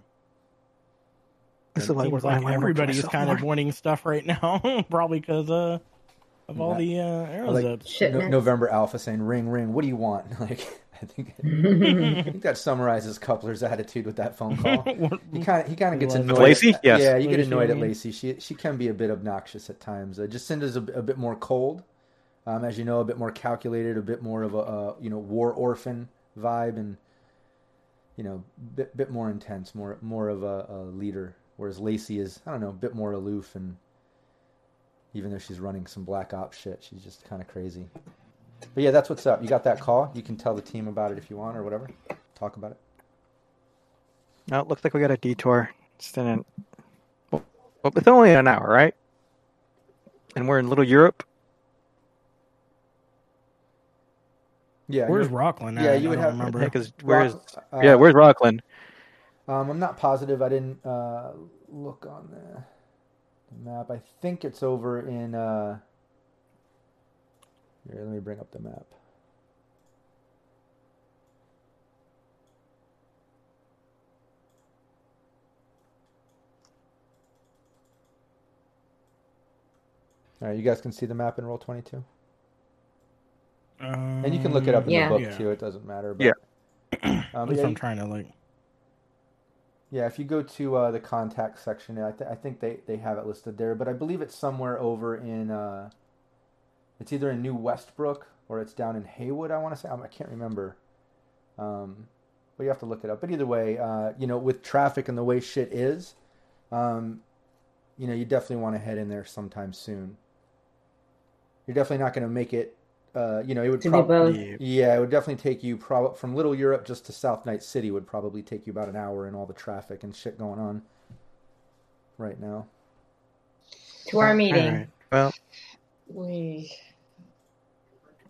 This is why, Seems why like I work for everybody's kind of more. winning stuff right now, probably because uh, of all Yeah. the uh, arrows like up. no, November Alpha saying ring ring. What do you want? Like I think I think that summarizes Coupler's attitude with that phone call. He kind of he kind of gets annoyed. Lacey? at- Yes. Yeah, you get annoyed you at mean? Lacey. She she can be a bit obnoxious at times. Uh, Jacinda's a, a bit more cold, um, as you know, a bit more calculated, a bit more of a uh, you know war orphan vibe, and you know, bit bit more intense, more more of a, a leader. Whereas Lacey is I don't know, a bit more aloof, and even though she's running some black ops shit, she's just kind of crazy. But yeah, that's what's up. You got that call. You can tell the team about it if you want or whatever. Talk about it. No, it looks like we got a detour. It's in an, well, well, it's only an hour, right? And we're in Little Europe. Yeah. Where's you're- Rocklin? Yeah, at? you I would don't have- remember. Because where's uh, yeah, where's Rocklin? Um, I'm not positive. I didn't uh, look on the, the map. I think it's over in. Uh... Here, let me bring up the map. All right, you guys can see the map in roll 22, and you can look it up in Yeah. the book Yeah. too. It doesn't matter. But, Yeah. Um, At least yeah, I'm you- trying to like. yeah, if you go to uh, the contact section, I, th- I think they, they have it listed there, but I believe it's somewhere over in, uh, it's either in New Westbrook or it's down in Heywood, I want to say. I, I can't remember. Um, but you have to look it up. But either way, uh, you know, with traffic and the way shit is, um, you know, you definitely want to head in there sometime soon. You're definitely not going to make it, uh, you know, it would probably. Yeah, it would definitely take you prob- from Little Europe just to South Night City would probably take you about an hour and all the traffic and shit going on right now. To our meeting. All right. Well, We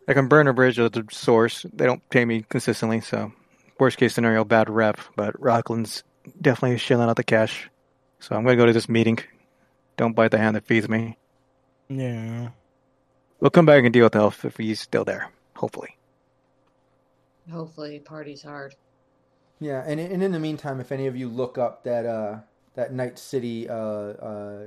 I can burn a bridge at the source. They don't pay me consistently, so worst case scenario, bad rep. But Rocklin's definitely shilling out the cash, so I'm gonna go to this meeting. Don't bite the hand that feeds me. Yeah. We'll come back and deal with Elf if he's still there. Hopefully. hopefully party's hard. Yeah, and and in the meantime, if any of you look up that uh, that Night City uh, uh,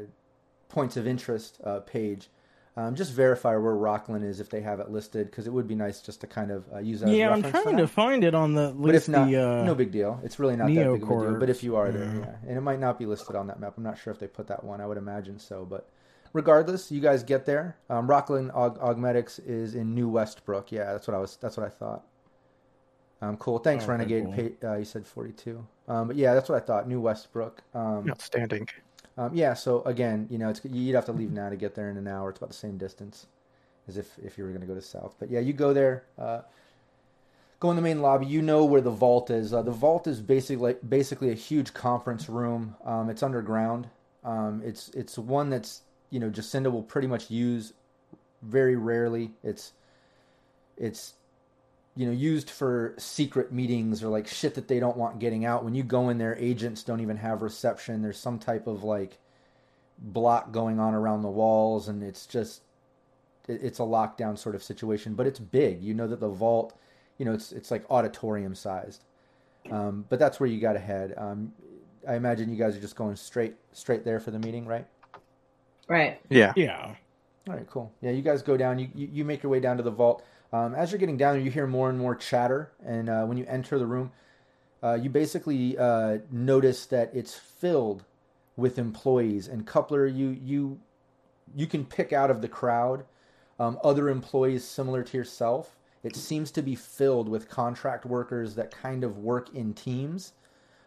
points of interest uh, page, um, just verify where Rocklin is if they have it listed, because it would be nice just to kind of uh, use that. Yeah, as I'm trying to find it on the list. But if not, the uh, no big deal. It's really not that big of a deal. But if you are there, Yeah. yeah, and it might not be listed on that map. I'm not sure if they put that one. I would imagine so. But regardless, you guys get there. Um, Rocklin Aug- Augmentics is in New Westbrook. Yeah, that's what I was. That's what I thought. Um, cool. Thanks, Okay, Renegade. Pa- uh, you said 42. Um, but yeah, that's what I thought. New Westbrook. Um, Outstanding. Um, yeah. So again, you know, it's you'd have to leave now to get there in an hour. It's about the same distance. as if if you were going to go to south. But yeah, you go there. Uh, go in the main lobby. You know where the vault is. Uh, the vault is basically basically a huge conference room. Um, it's underground. Um, it's it's one that's you know Jacinda will pretty much use very rarely. It's it's you know used for secret meetings or like shit that they don't want getting out. When you go in there, agents don't even have reception. There's some type of like block going on around the walls, and it's just it's a lockdown sort of situation. But it's big. You know that the vault, you know, it's it's like auditorium sized. Um, but that's where you got to head. Um, I imagine you guys are just going straight straight there for the meeting, right? Right. Yeah. Yeah. All right, cool. Yeah, you guys go down. You you, you make your way down to the vault. Um, as you're getting down, you hear more and more chatter, and uh, when you enter the room, uh, you basically uh, notice that it's filled with employees. And Coupler, you you you can pick out of the crowd um, other employees similar to yourself. It seems to be filled with contract workers that kind of work in teams.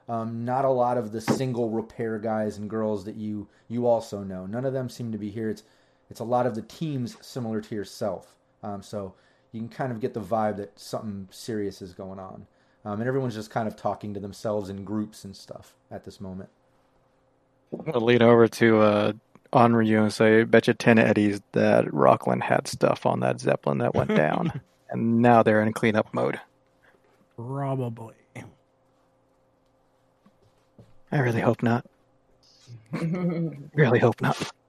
Um, not a lot of the single repair guys and girls that you you also know. None of them seem to be here. It's it's a lot of the teams similar to yourself. Um, so you can kind of get the vibe that something serious is going on. Um, and everyone's just kind of talking to themselves in groups and stuff at this moment. I'll lean over to uh, Onryu and say, "Bet you ten eddies that Rocklin had stuff on that zeppelin that went down, and now they're in cleanup mode." Probably. I really hope not. really hope not.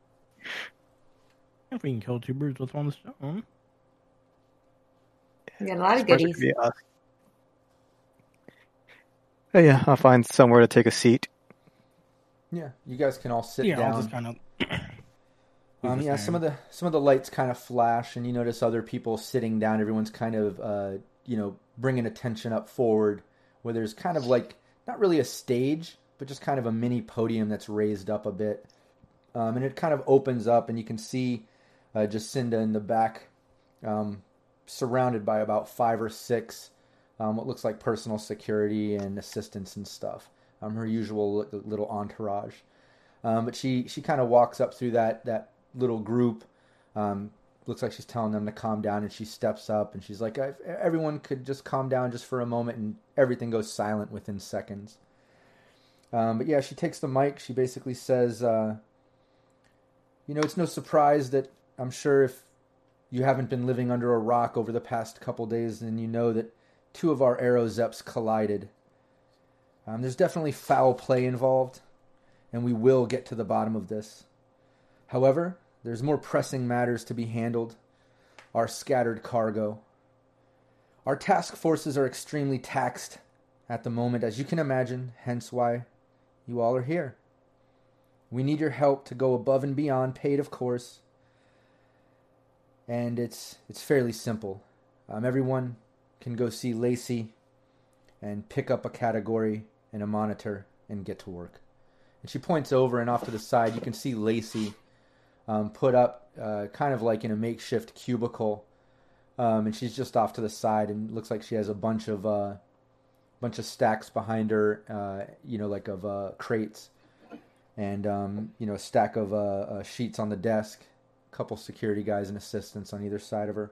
If we can kill two birds with one stone. We got a lot of goodies. be us. Oh, yeah, I'll find somewhere to take a seat. Yeah, you guys can all sit yeah, down. I'll just kind of. Um, yeah, some of the some of the lights kind of flash, and you notice other people sitting down. Everyone's kind of uh, you know bringing attention up forward, where there's kind of like not really a stage, but just kind of a mini podium that's raised up a bit, um, and it kind of opens up, and you can see uh, Jacinda in the back, um, surrounded by about five or six um, what looks like personal security and assistants and stuff. Um, her usual little entourage. Um, but she she kind of walks up through that that little group. Um, looks like she's telling them to calm down, and she steps up and she's like, "Everyone could just calm down just for a moment," and everything goes silent within seconds. Um, but yeah, she takes the mic. She basically says, uh, "You know, it's no surprise that I'm sure if you haven't been living under a rock over the past couple days, and you know that two of our aerozeps collided. Um, there's definitely foul play involved, and we will get to the bottom of this. However, there's more pressing matters to be handled our scattered cargo. Our task forces are extremely taxed at the moment, as you can imagine, hence why you all are here. We need your help to go above and beyond, paid of course. And it's it's fairly simple. Um, everyone can go see Lacey and pick up a category and a monitor and get to work. And she points over and off to the side. You can see Lacey um, put up uh, kind of like in a makeshift cubicle, um, and she's just off to the side and looks like she has a bunch of uh, bunch of stacks behind her. Uh, you know, like of uh, crates, and um, you know, a stack of uh, uh, sheets on the desk. A couple security guys and assistants on either side of her.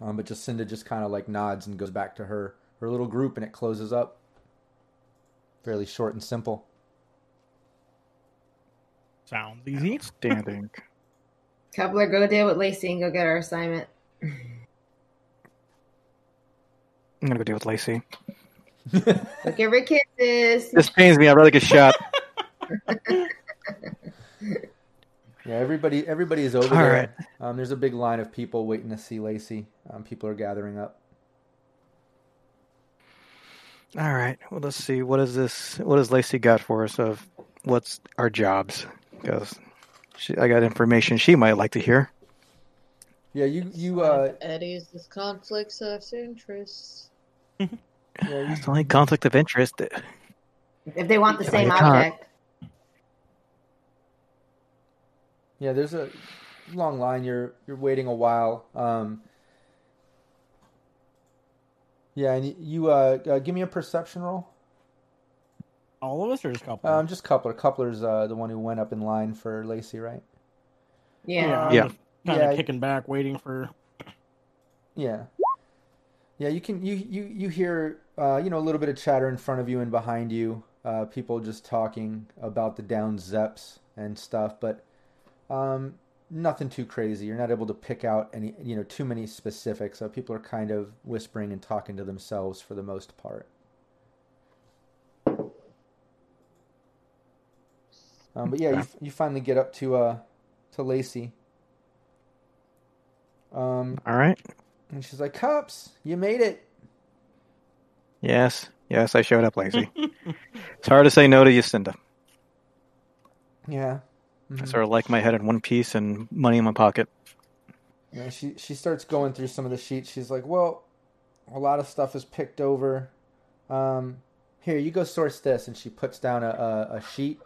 Um, but Jacinda just kind of like nods and goes back to her her little group, and it closes up. Fairly short and simple. Sounds easy. Standing. Coupler, go deal with Lacey and go get our assignment. I'm gonna go deal with Lacey. Go give her kisses. This pains me. I'd rather get shot. Yeah, everybody everybody is over All there. right. Um, there's a big line of people waiting to see Lacey. Um, people are gathering up. All right. Well, let's see. What is this? What has Lacey got for us? Of what's our jobs? Because I got information she might like to hear. Yeah, you you uh Eddie's is conflicts of interest. yeah, you, It's the only conflict of interest. If they want the same I can't. object. Yeah. There's a long line. You're you're waiting a while. Um, yeah, and you, you uh, uh, give me a perception roll. All of us or just a couple? Um, just Coupler. Coupler's uh, the one who went up in line for Lacey, right? Yeah. I'm Yeah. just- kind of Yeah. kicking back, waiting for. Yeah. Yeah, you can you you you hear uh, you know a little bit of chatter in front of you and behind you. Uh, people just talking about the down Zeps and stuff, but um, nothing too crazy. You're not able to pick out any you know too many specifics. So people are kind of whispering and talking to themselves for the most part. Um, but yeah, you, you finally get up to uh to Lacey. Um, All right. and she's like, "Cups, you made it." Yes. Yes, I showed up, Lacey. it's hard to say no to Yacinda. Yeah. I sort of like my head in one piece and money in my pocket. Yeah, she she starts going through some of the sheets. She's like, "Well, a lot of stuff is picked over. Um, here, you go source this." And she puts down a a, a sheet,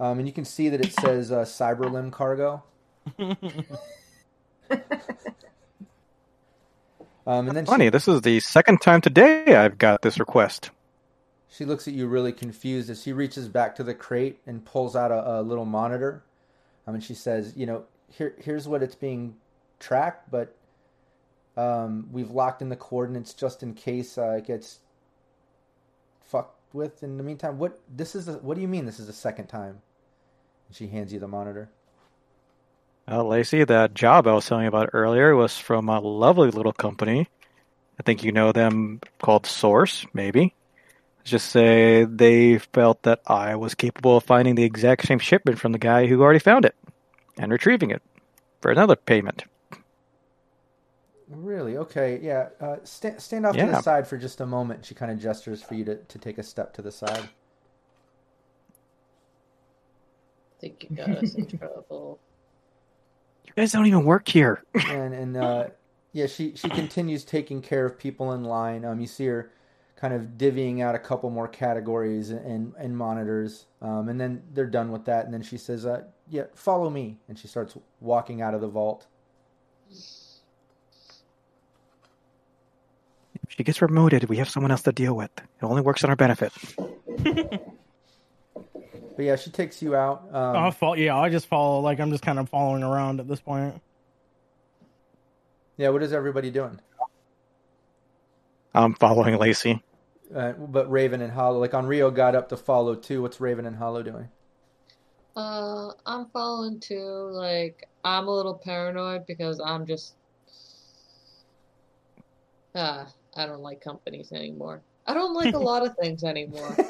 um, and you can see that it says uh, Cyberlimb Cargo. Um, and then Funny, she, this is the second time today I've got this request. She looks at you really confused as she reaches back to the crate and pulls out a, a little monitor. Um, and she says, "You know, here here's what it's being tracked, but um, we've locked in the coordinates just in case uh, it gets fucked with. In the meantime, what this is? The, what do you mean this is the second time?" And she hands you the monitor. Uh, Lacey, that job I was telling you about earlier was from a lovely little company. I think you know them called Source, maybe. Let's just say they felt that I was capable of finding the exact same shipment from the guy who already found it and retrieving it for another payment. Really? Okay. Yeah. Uh, sta- stand off to the side for just a moment. She kind of gestures for you to, to take a step to the side. I think you got us in trouble. You guys don't even work here. and and uh, yeah, she she continues taking care of people in line. Um, you see her kind of divvying out a couple more categories and and, and monitors. Um, and then they're done with that. And then she says, uh, "Yeah, follow me." And she starts walking out of the vault. If she gets promoted, we have someone else to deal with. It only works on our benefit. But yeah, she takes you out. Um, I'll follow. Yeah, I just follow. Like I'm just kind of following around at this point. yeah, what is everybody doing? I'm following Lacey. Uh, but Raven and Hollow, like on Rio, got up to follow too. What's Raven and Hollow doing? Uh, I'm following too. Like, I'm a little paranoid because I'm just. Ah, I don't like companies anymore. I don't like a lot of things anymore.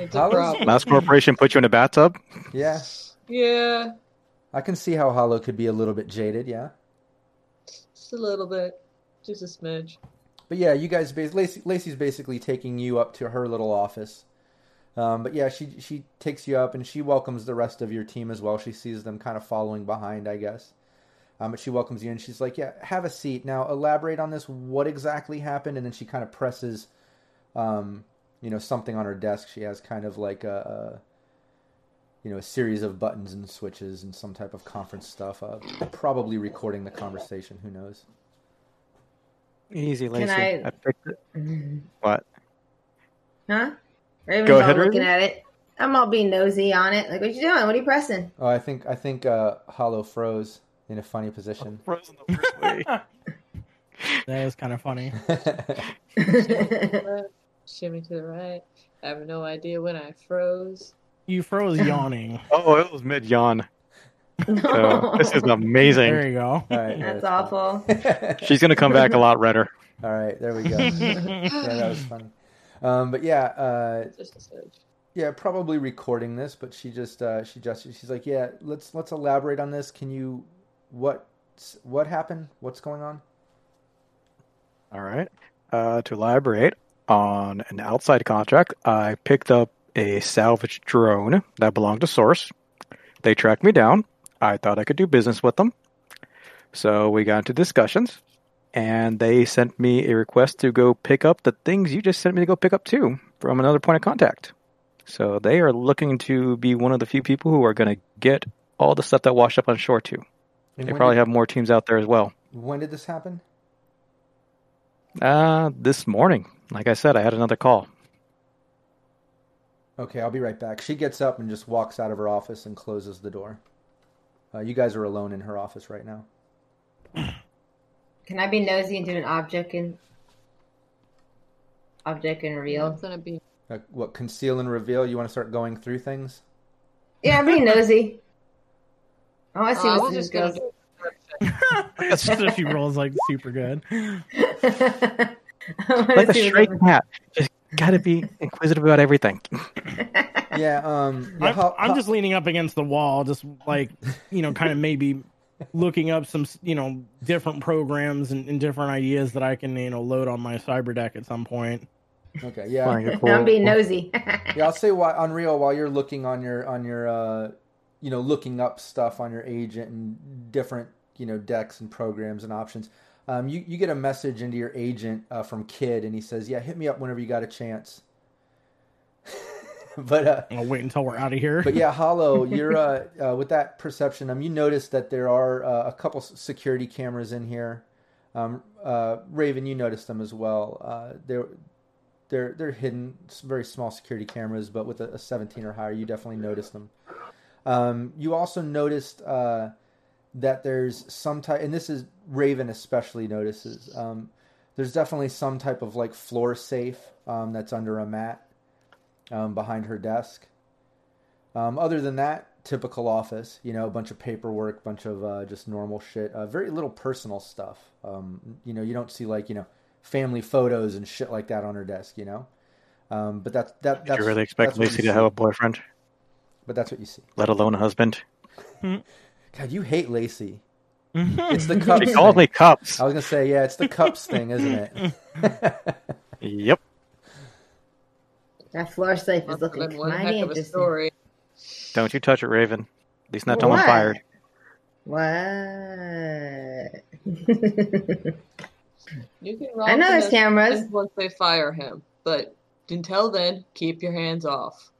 It's a problem. Mouse Corporation put you in a bathtub? Yeah, Yeah, I can see how Hollow could be a little bit jaded. Yeah. just a little bit. Just a smidge. But yeah, you guys, Lacey, Lacey's basically taking you up to her little office. Um, but yeah, she she takes you up and she welcomes the rest of your team as well. She sees them kind of following behind, I guess. Um, but she welcomes you and she's like, "Yeah, have a seat. Now elaborate on this. What exactly happened?" And then she kind of presses, um, you know, something on her desk. She has kind of like a, a you know, a series of buttons and switches and some type of conference stuff. Uh, probably recording the conversation. Who knows? Easy, Lacey. Can I- I picked it. What? Huh? Raven's Go all ahead, looking Raven. at it. I'm all being nosy on it. Like, what you doing? What are you pressing? Oh, I think I think uh, Hollow froze in a funny position. Frozen the first way. that was kind of funny. Shimmy to the right. I have no idea when I froze. You froze yawning. oh, it was mid yawn. So this is amazing. There you go. All right, That's awful. that's She's gonna come back a lot redder. All right, there we go. yeah, that was funny. Um, but yeah, uh, Just a smidge. yeah, probably recording this, but she just uh, she just she's like, yeah, let's let's elaborate on this. Can you what what happened? What's going on? All right. Uh, to elaborate on an outside contract, I picked up a salvage drone that belonged to Source. They tracked me down. I thought I could do business with them. So we got into discussions, and they sent me a request to go pick up the things you just sent me to go pick up too from another point of contact. So they are looking to be one of the few people who are going to get all the stuff that washed up on shore too. And They probably did, have more teams out there as well. when did this happen? Uh, this morning, like I said, I had another call. Okay, I'll be right back. She gets up and just walks out of her office and closes the door. Uh, you guys are alone in her office right now. Can I be nosy and do an object and object and reveal? It's gonna be Uh, what conceal and reveal? You want to start going through things? Yeah, I'm being nosy. I want to see Oh, I what was this just gonna goes. so she rolls like super good. I wanna Like a see stray cat. Just gotta be inquisitive about everything. Yeah. Um. yeah, I'm, how- I'm how- just leaning up against the wall, just like you know, kind of maybe looking up some you know different programs and, and different ideas that I can you know load on my cyber deck at some point. Okay. Yeah. Fine, No, I'm being nosy. Yeah, I'll say why Unreal while you're looking on your on your uh, you know looking up stuff on your agent and different you know decks and programs and options. Um, you you get a message into your agent uh, from Kid and he says, "Yeah, hit me up whenever you got a chance." but uh, I'll wait until we're out of here. but yeah, Hollow, you're uh, uh, with that perception. Um, you notice that there are uh, a couple security cameras in here. Um, uh, Raven, you noticed them as well. Uh, they're they're they're hidden, very small security cameras, but with a, a 17 or higher, you definitely notice them. Um, you also noticed uh, that there's some type, and this is Raven especially notices. Um, there's definitely some type of like floor safe um, that's under a mat um, behind her desk. Um, other than that, typical office, you know, a bunch of paperwork, bunch of uh, just normal shit. Uh, very little personal stuff. Um, you know, you don't see like you know family photos and shit like that on her desk. You know, um, but that's that. Did That's you really expect that's what Lucy you to have a boyfriend, But that's what you see. let alone a husband? God, you hate Lacey. Mm-hmm. It's the cups. She called thing. me cups. I was gonna say, yeah, it's the cups thing, isn't it? Yep. that floor safe is looking been mighty a interesting. story. Don't you touch it, Raven. At least not till I'm fired. What? You can rob I know there's cameras. once they fire him, but until then, keep your hands off.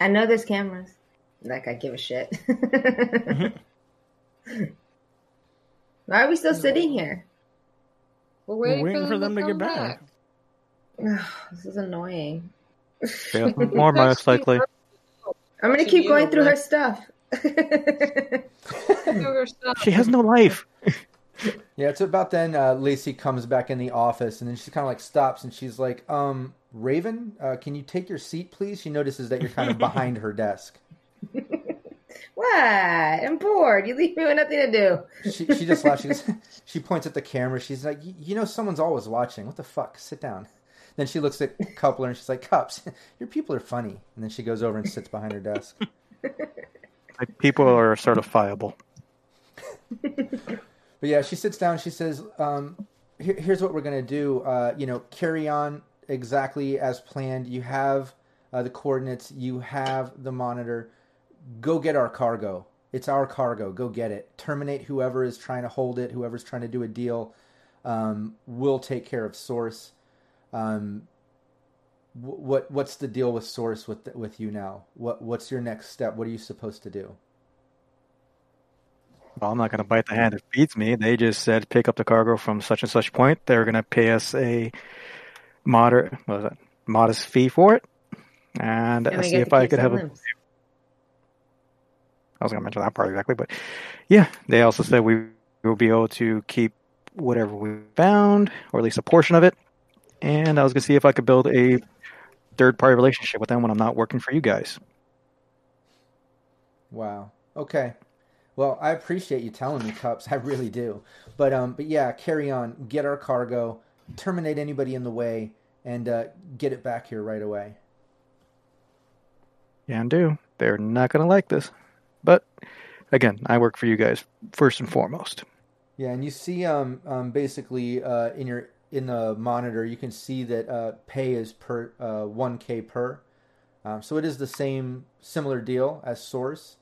I know there's cameras. Like I give a shit. Why are we still sitting here? We're We're waiting, waiting for them to come get back. this is annoying. Yeah, more most likely. I'm gonna To keep going through her stuff. Her stuff. She has no life. Yeah, it's about then uh, Lacey comes back in the office and then she kind of like stops and she's like, um, Raven, uh, can you take your seat, please? She notices that you're kind of behind her desk. what? I'm bored. You leave me with nothing to do. She, she just laughs. She, goes, she points at the camera. She's like, "Y- you know, someone's always watching. What the fuck? Sit down. Then she looks at Coupler and she's like, Cups, your people are funny. And then she goes over and sits behind her desk. Like people are certifiable. But yeah, she sits down. She says, um, here, "Here's what we're gonna do. Uh, you know, carry on exactly as planned. You have uh, the coordinates. You have the monitor. Go get our cargo. It's our cargo. Go get it. Terminate whoever is trying to hold it. Whoever's trying to do a deal. Um, we'll take care of Source. Um, what what's the deal with Source with with you now? What what's your next step? What are you supposed to do? Well, I'm not going to bite the hand that feeds me. They just said pick up the cargo from such and such point. They're going to pay us a moderate, what was it, modest fee for it, and, And see if I could some have a. I was going to mention that part exactly, but yeah, they also said we will be able to keep whatever we found, or at least a portion of it. And I was going to see if I could build a third party relationship with them when I'm not working for you guys. Wow. Okay. Well, I appreciate you telling me, Cups. I really do. But um, but yeah, carry on. Get our cargo. Terminate anybody in the way, and uh, get it back here right away. Can do. They're not going to like this. But again, I work for you guys first and foremost. Yeah, and you see um, um basically uh, in your in the monitor, you can see that uh, pay is per uh, 1k per. Um, so it is the same similar deal as Source,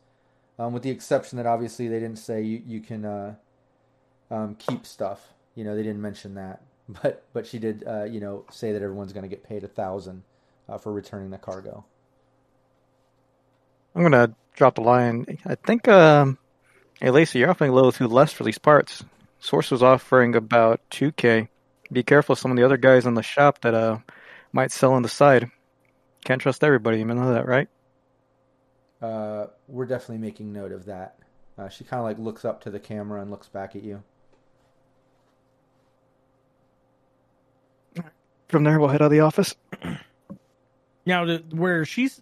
um, with the exception that obviously they didn't say you you can uh, um, keep stuff. You know, they didn't mention that, but but she did uh, you know say that everyone's going to get paid a thousand uh, for returning the cargo. I'm gonna drop the line. I think, um, hey Lacey, you're offering a little too less for these parts. Source was offering about 2k. Be careful, some of the other guys in the shop that uh might sell on the side. Can't trust everybody. You know that, right? uh, we're definitely making note of that. Uh, she kind of like looks up to the camera and looks back at you. From there, we'll head out of the office. Now, the, where she's,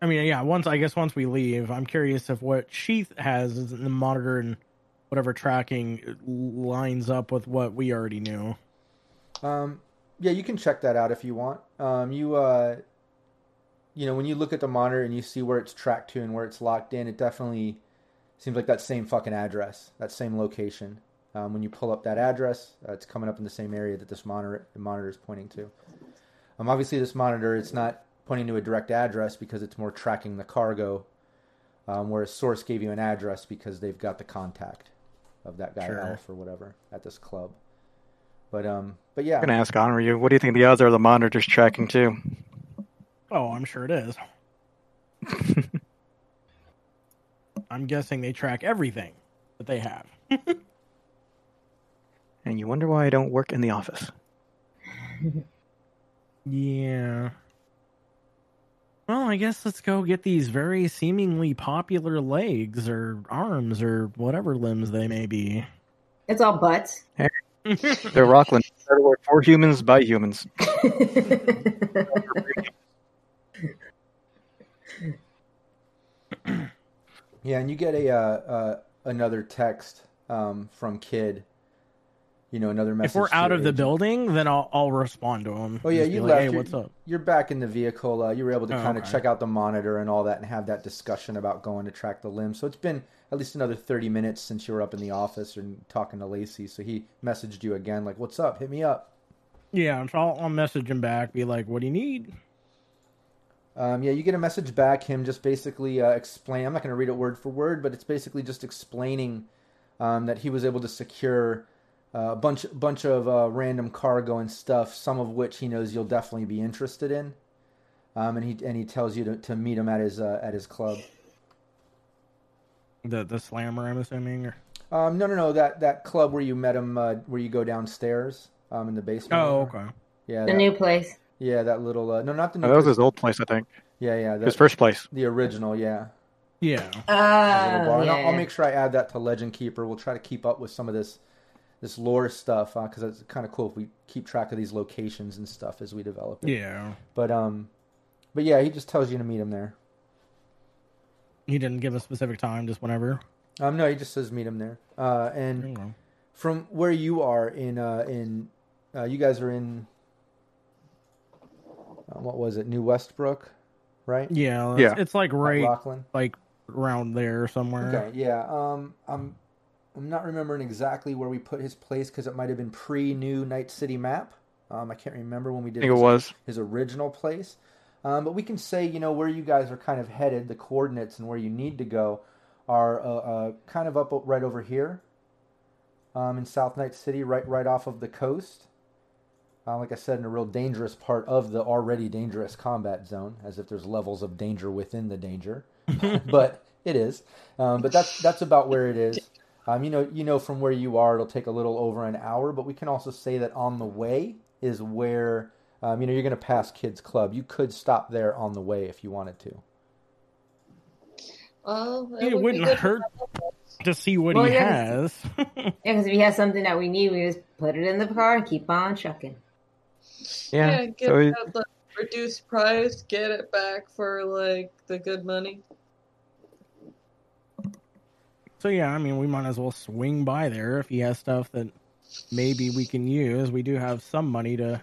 I mean, yeah. Once I guess once we leave, I'm curious if what she has is the monitor and whatever tracking lines up with what we already knew. Um, yeah, you can check that out if you want. Um, you, uh, you know, when you look at the monitor and you see where it's tracked to and where it's locked in, it definitely seems like that same fucking address, that same location. Um, when you pull up that address, uh, it's coming up in the same area that this monitor the monitor is pointing to. Um, obviously, this monitor it's not pointing to a direct address because it's more tracking the cargo, um, whereas Source gave you an address because they've got the contact of that guy Sure. Alf or whatever at this club. But um, but yeah, I'm gonna ask Honor you. What do you think the odds are the monitor's tracking too? Oh, I'm sure it is. I'm guessing they track everything that they have. And you wonder why I don't work in the office. Yeah. Well, I guess let's go get these very seemingly popular legs or arms or whatever limbs they may be. It's all butts. They're Rocklin. They're for humans by humans. Yeah, and you get a uh, uh, another text um, from Kid. You know, another message. If we're out of the building, then I'll I'll respond to him. Oh yeah, you like, left. Hey, you're, what's up? You're back in the vehicle. Uh, you were able to Oh, kind of okay. check out the monitor and all that, and have that discussion about going to track the limb. So it's been at least another thirty minutes since you were up in the office and talking to Lacey. So he messaged you again, like, "What's up? Hit me up." Yeah, so I'll, I'll message him back. Be like, what do you need? Um, yeah, you get a message back. Him just basically uh, explain. I'm not going to read it word for word, but it's basically just explaining um, that he was able to secure a bunch bunch of uh, random cargo and stuff. Some of which he knows you'll definitely be interested in. Um, and he and he tells you to, to meet him at his uh, at his club. The the slammer, I'm assuming. Or... Um, no, no, no. That that club where you met him, uh, where you go downstairs um, in the basement. Oh, there. okay. Yeah, The that, new place. yeah, that little. Uh, no, not the new. Oh, that was his old place, I think. Yeah, yeah. His that- first place. The original, yeah. Yeah. the Uh, bar. And I'll, yeah. I'll make sure I add that to LegendKeeper. We'll try to keep up with some of this this lore stuff because it's kind of cool if we keep track of these locations and stuff as we develop it. Yeah. But um, but yeah, he just tells you to meet him there. He didn't give a specific time, just whenever. Um, no, he just says meet him there. Uh, and from where you are in uh in uh, you guys are in uh, what was it New Westbrook, right? Yeah. It's, Yeah. It's like right, like around there somewhere. Okay, yeah. Um, I'm I'm not remembering exactly where we put his place because it might have been pre new Night City map. Um, I can't remember when we did. I think it was. his original place. Um, but we can say, you know, where you guys are kind of headed, the coordinates and where you need to go are uh, uh, kind of up right over here um, in South Night City, right right off of the coast. Uh, like I said, in a real dangerous part of the already dangerous combat zone, as if there's levels of danger within the danger. but it is. Um, but that's that's about where it is. Um, you know, you know from where you are, it'll take a little over an hour. But we can also say that on the way is where um, you know you're going to pass Kids Club. You could stop there on the way if you wanted to. Well, It would wouldn't good hurt to see what Well, he yeah, has. Yeah, because if he has something that we need, we just put it in the car and keep on trucking. Yeah. Yeah, get so he- that like, reduced price, get it back for like the good money. So yeah, I mean, we might as well swing by there if he has stuff that maybe we can use. We do have some money to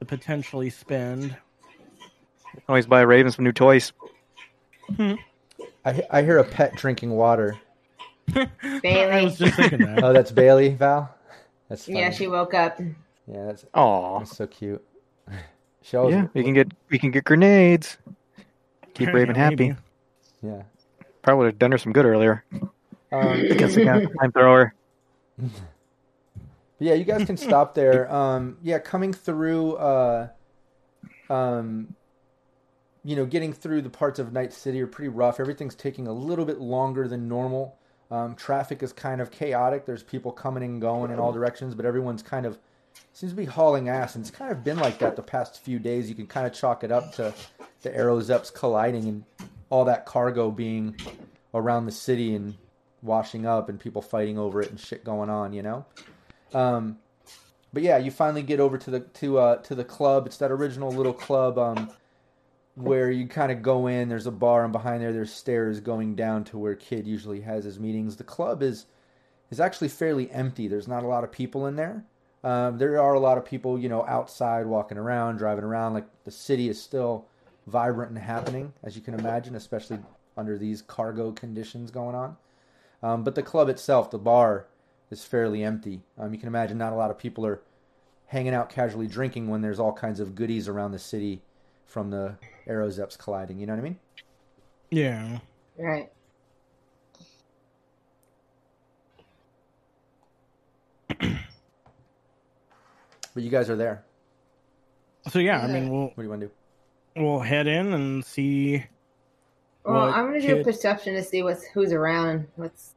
to potentially spend. always buy Ravens some new toys. Hmm. I, I hear a pet drinking water. I Bailey. was just thinking that. Oh, that's Bailey, Val. That's funny. yeah, she woke up. Yeah, that's Aw. that's so cute. She always, Yeah, we can get we can get grenades. Keep Raven Yeah, happy. maybe. yeah. Probably would have done her some good earlier. Um, Against the time thrower. yeah, you guys can stop there. Um, yeah, coming through, uh, um, you know, getting through the parts of Night City are pretty rough. Everything's taking a little bit longer than normal. Um, traffic is kind of chaotic. There's people coming and going in all directions, but everyone's kind of seems to be hauling ass, and it's kind of been like that the past few days. You can kind of chalk it up to the aerozeps colliding and all that cargo being around the city and washing up and people fighting over it and shit going on, you know. Um, but yeah, you finally get over to the to uh, to the club. It's that original little club um, where you kind of go in. There's a bar, and behind there, there's stairs going down to where Kid usually has his meetings. The club is is actually fairly empty. There's not a lot of people in there. Um, there are a lot of people, you know, outside walking around, driving around. Like the city is still vibrant and happening, as you can imagine, especially under these cargo conditions going on. Um, but the club itself, the bar, is fairly empty. Um, you can imagine not a lot of people are hanging out casually drinking when there's all kinds of goodies around the city from the Aerozeps colliding. You know what I mean? Yeah. Right. But you guys are there. So yeah, I mean, we'll What do you want to do? We'll head in and see. Well, I'm gonna do a perception to see what's who's around. What's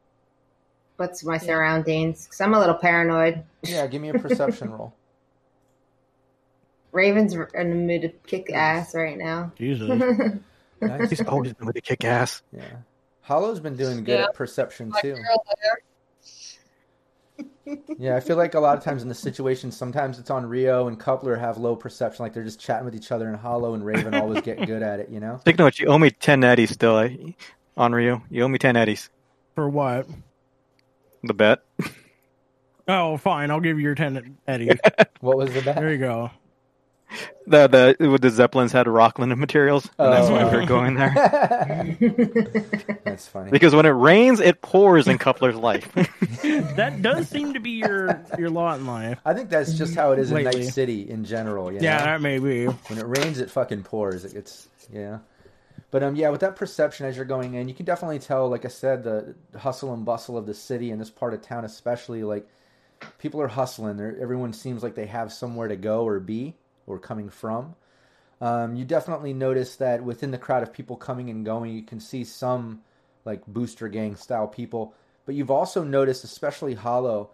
what's my surroundings? Because I'm a little paranoid. Yeah, give me a perception roll. Raven's in the mood to kick ass right now. Jesus. Nice. He's always been with the kick ass. Yeah. Hollow's been doing good Yeah. at perception My too. Girl there. Yeah, I feel like a lot of times in the situation, sometimes it's on Rio and Coupler have low perception, like they're just chatting with each other, and Hollow and Raven always get good at it, you know? Take note, you owe me 10 eddies still, eh? on Rio. You owe me 10 eddies. For what? The bet. Oh, fine. I'll give you your ten, Eddie. What was the bet? there you go. The the with the Zeppelins had Rocklin materials, and that's why we were going there. That's funny. Because when it rains, it pours in Coupler's life. That does seem to be your your lot in life. I think that's just how it is in Lately. Night City in general. You Yeah, that may be. when it rains, it fucking pours. It gets yeah. But um, yeah, with that perception as you're going in, you can definitely tell. Like I said, the hustle and bustle of the city in this part of town, especially like people are hustling. There, everyone seems like they have somewhere to go or be or coming from. Um, you definitely notice that within the crowd of people coming and going, you can see some like booster gang style people. But you've also noticed, especially Hollow,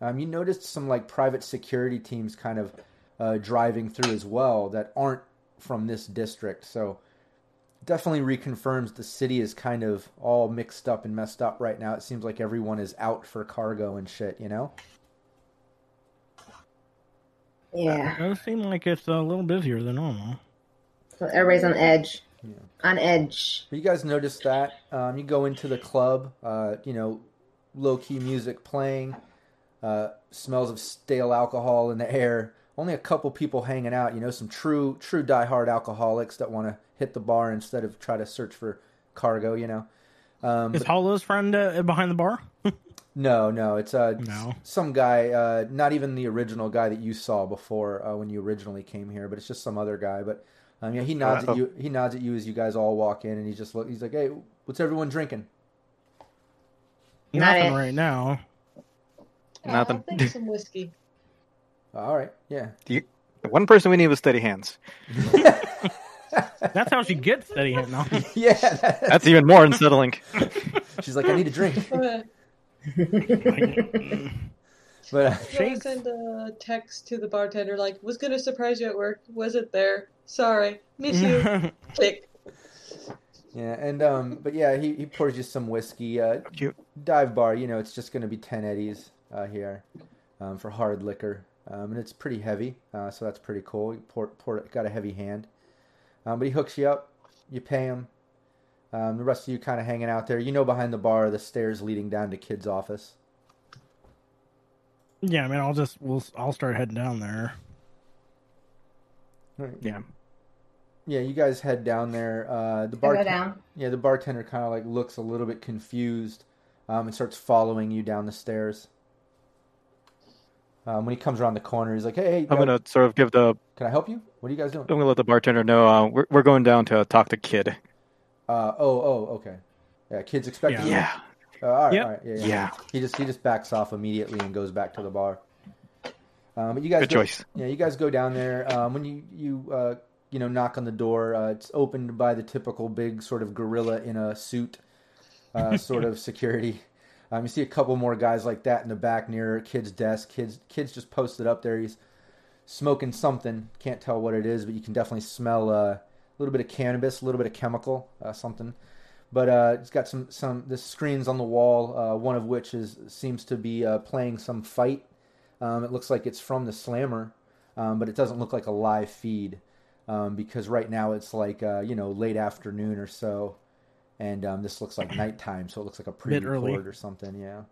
um, you noticed some like private security teams kind of uh, driving through as well that aren't from this district. So definitely reconfirms the city is kind of all mixed up and messed up right now. It seems like everyone is out for cargo and shit, you know? Yeah, It does seem like it's a little busier than normal. so everybody's on edge. On edge. But you guys notice that um, you go into the club, uh, you know, low key music playing, uh, smells of stale alcohol in the air. Only a couple people hanging out. You know, some true true diehard alcoholics that want to hit the bar instead of try to search for cargo. You know. Um, Is but- Hollow's friend uh, behind the bar? no, no, it's uh, No. some guy, uh, not even the original guy that you saw before uh, when you originally came here, but it's just some other guy. But um, yeah, he nods Uh, at you. He nods at you as you guys all walk in, and he just look. He's like, "Hey, what's everyone drinking?" Not Nothing it. right now. Yeah, Nothing. I'll think some whiskey. All right, yeah. You- the one person we need was steady hands. That's how she gets steady hands. now. yeah, that- That's even more unsettling. she's like, I need a drink. Uh, But uh, I'm send a text to the bartender like, was gonna surprise you at work, wasn't there. Sorry, miss you. Click. yeah, and um, but yeah, he, he pours you some whiskey. Uh, You- dive bar, you know, it's just going to be ten eddies uh, here um, for hard liquor, um, and it's pretty heavy, uh, so that's pretty cool. He pour, pour, got a heavy hand, um, but he hooks you up. You pay him. Um, the rest of you kind of hanging out there. You know, behind the bar, the stairs leading down to Kid's office. yeah, I mean, I'll just we'll I'll start heading down there. Yeah. Yeah, you guys head down there. Uh, the I bar, go down. yeah, the bartender kind of like looks a little bit confused, um, and starts following you down the stairs. Um, when he comes around the corner, he's like, "Hey, hey, I'm gonna sort of give the. can I help you? What are you guys doing?" I'm gonna let the bartender know uh, we're we're going down to talk to Kid. Uh, oh, oh, okay. Yeah, kids expecting. you? Yeah. Uh, all right, Yep. all right. Yeah, yeah. Yeah. He just he just backs off immediately and goes back to the bar. Um, but you guys Good go, choice. Yeah, you guys go down there. Um, when you you uh, you know knock on the door, uh, it's opened by the typical big sort of gorilla in a suit, uh, sort of security. Um, you see a couple more guys like that in the back near kid's desk. Kids kids just posted up there. He's smoking something. Can't tell what it is, but you can definitely smell uh, little bit of cannabis, a little bit of chemical, uh, something. But uh, it's got some some the screens on the wall. Uh, one of which is seems to be uh, playing some fight. Um, it looks like it's from the Slammer, um, but it doesn't look like a live feed um, because right now it's like uh, you know late afternoon or so, and um, this looks like nighttime, so it looks like a pre-record or something. Yeah.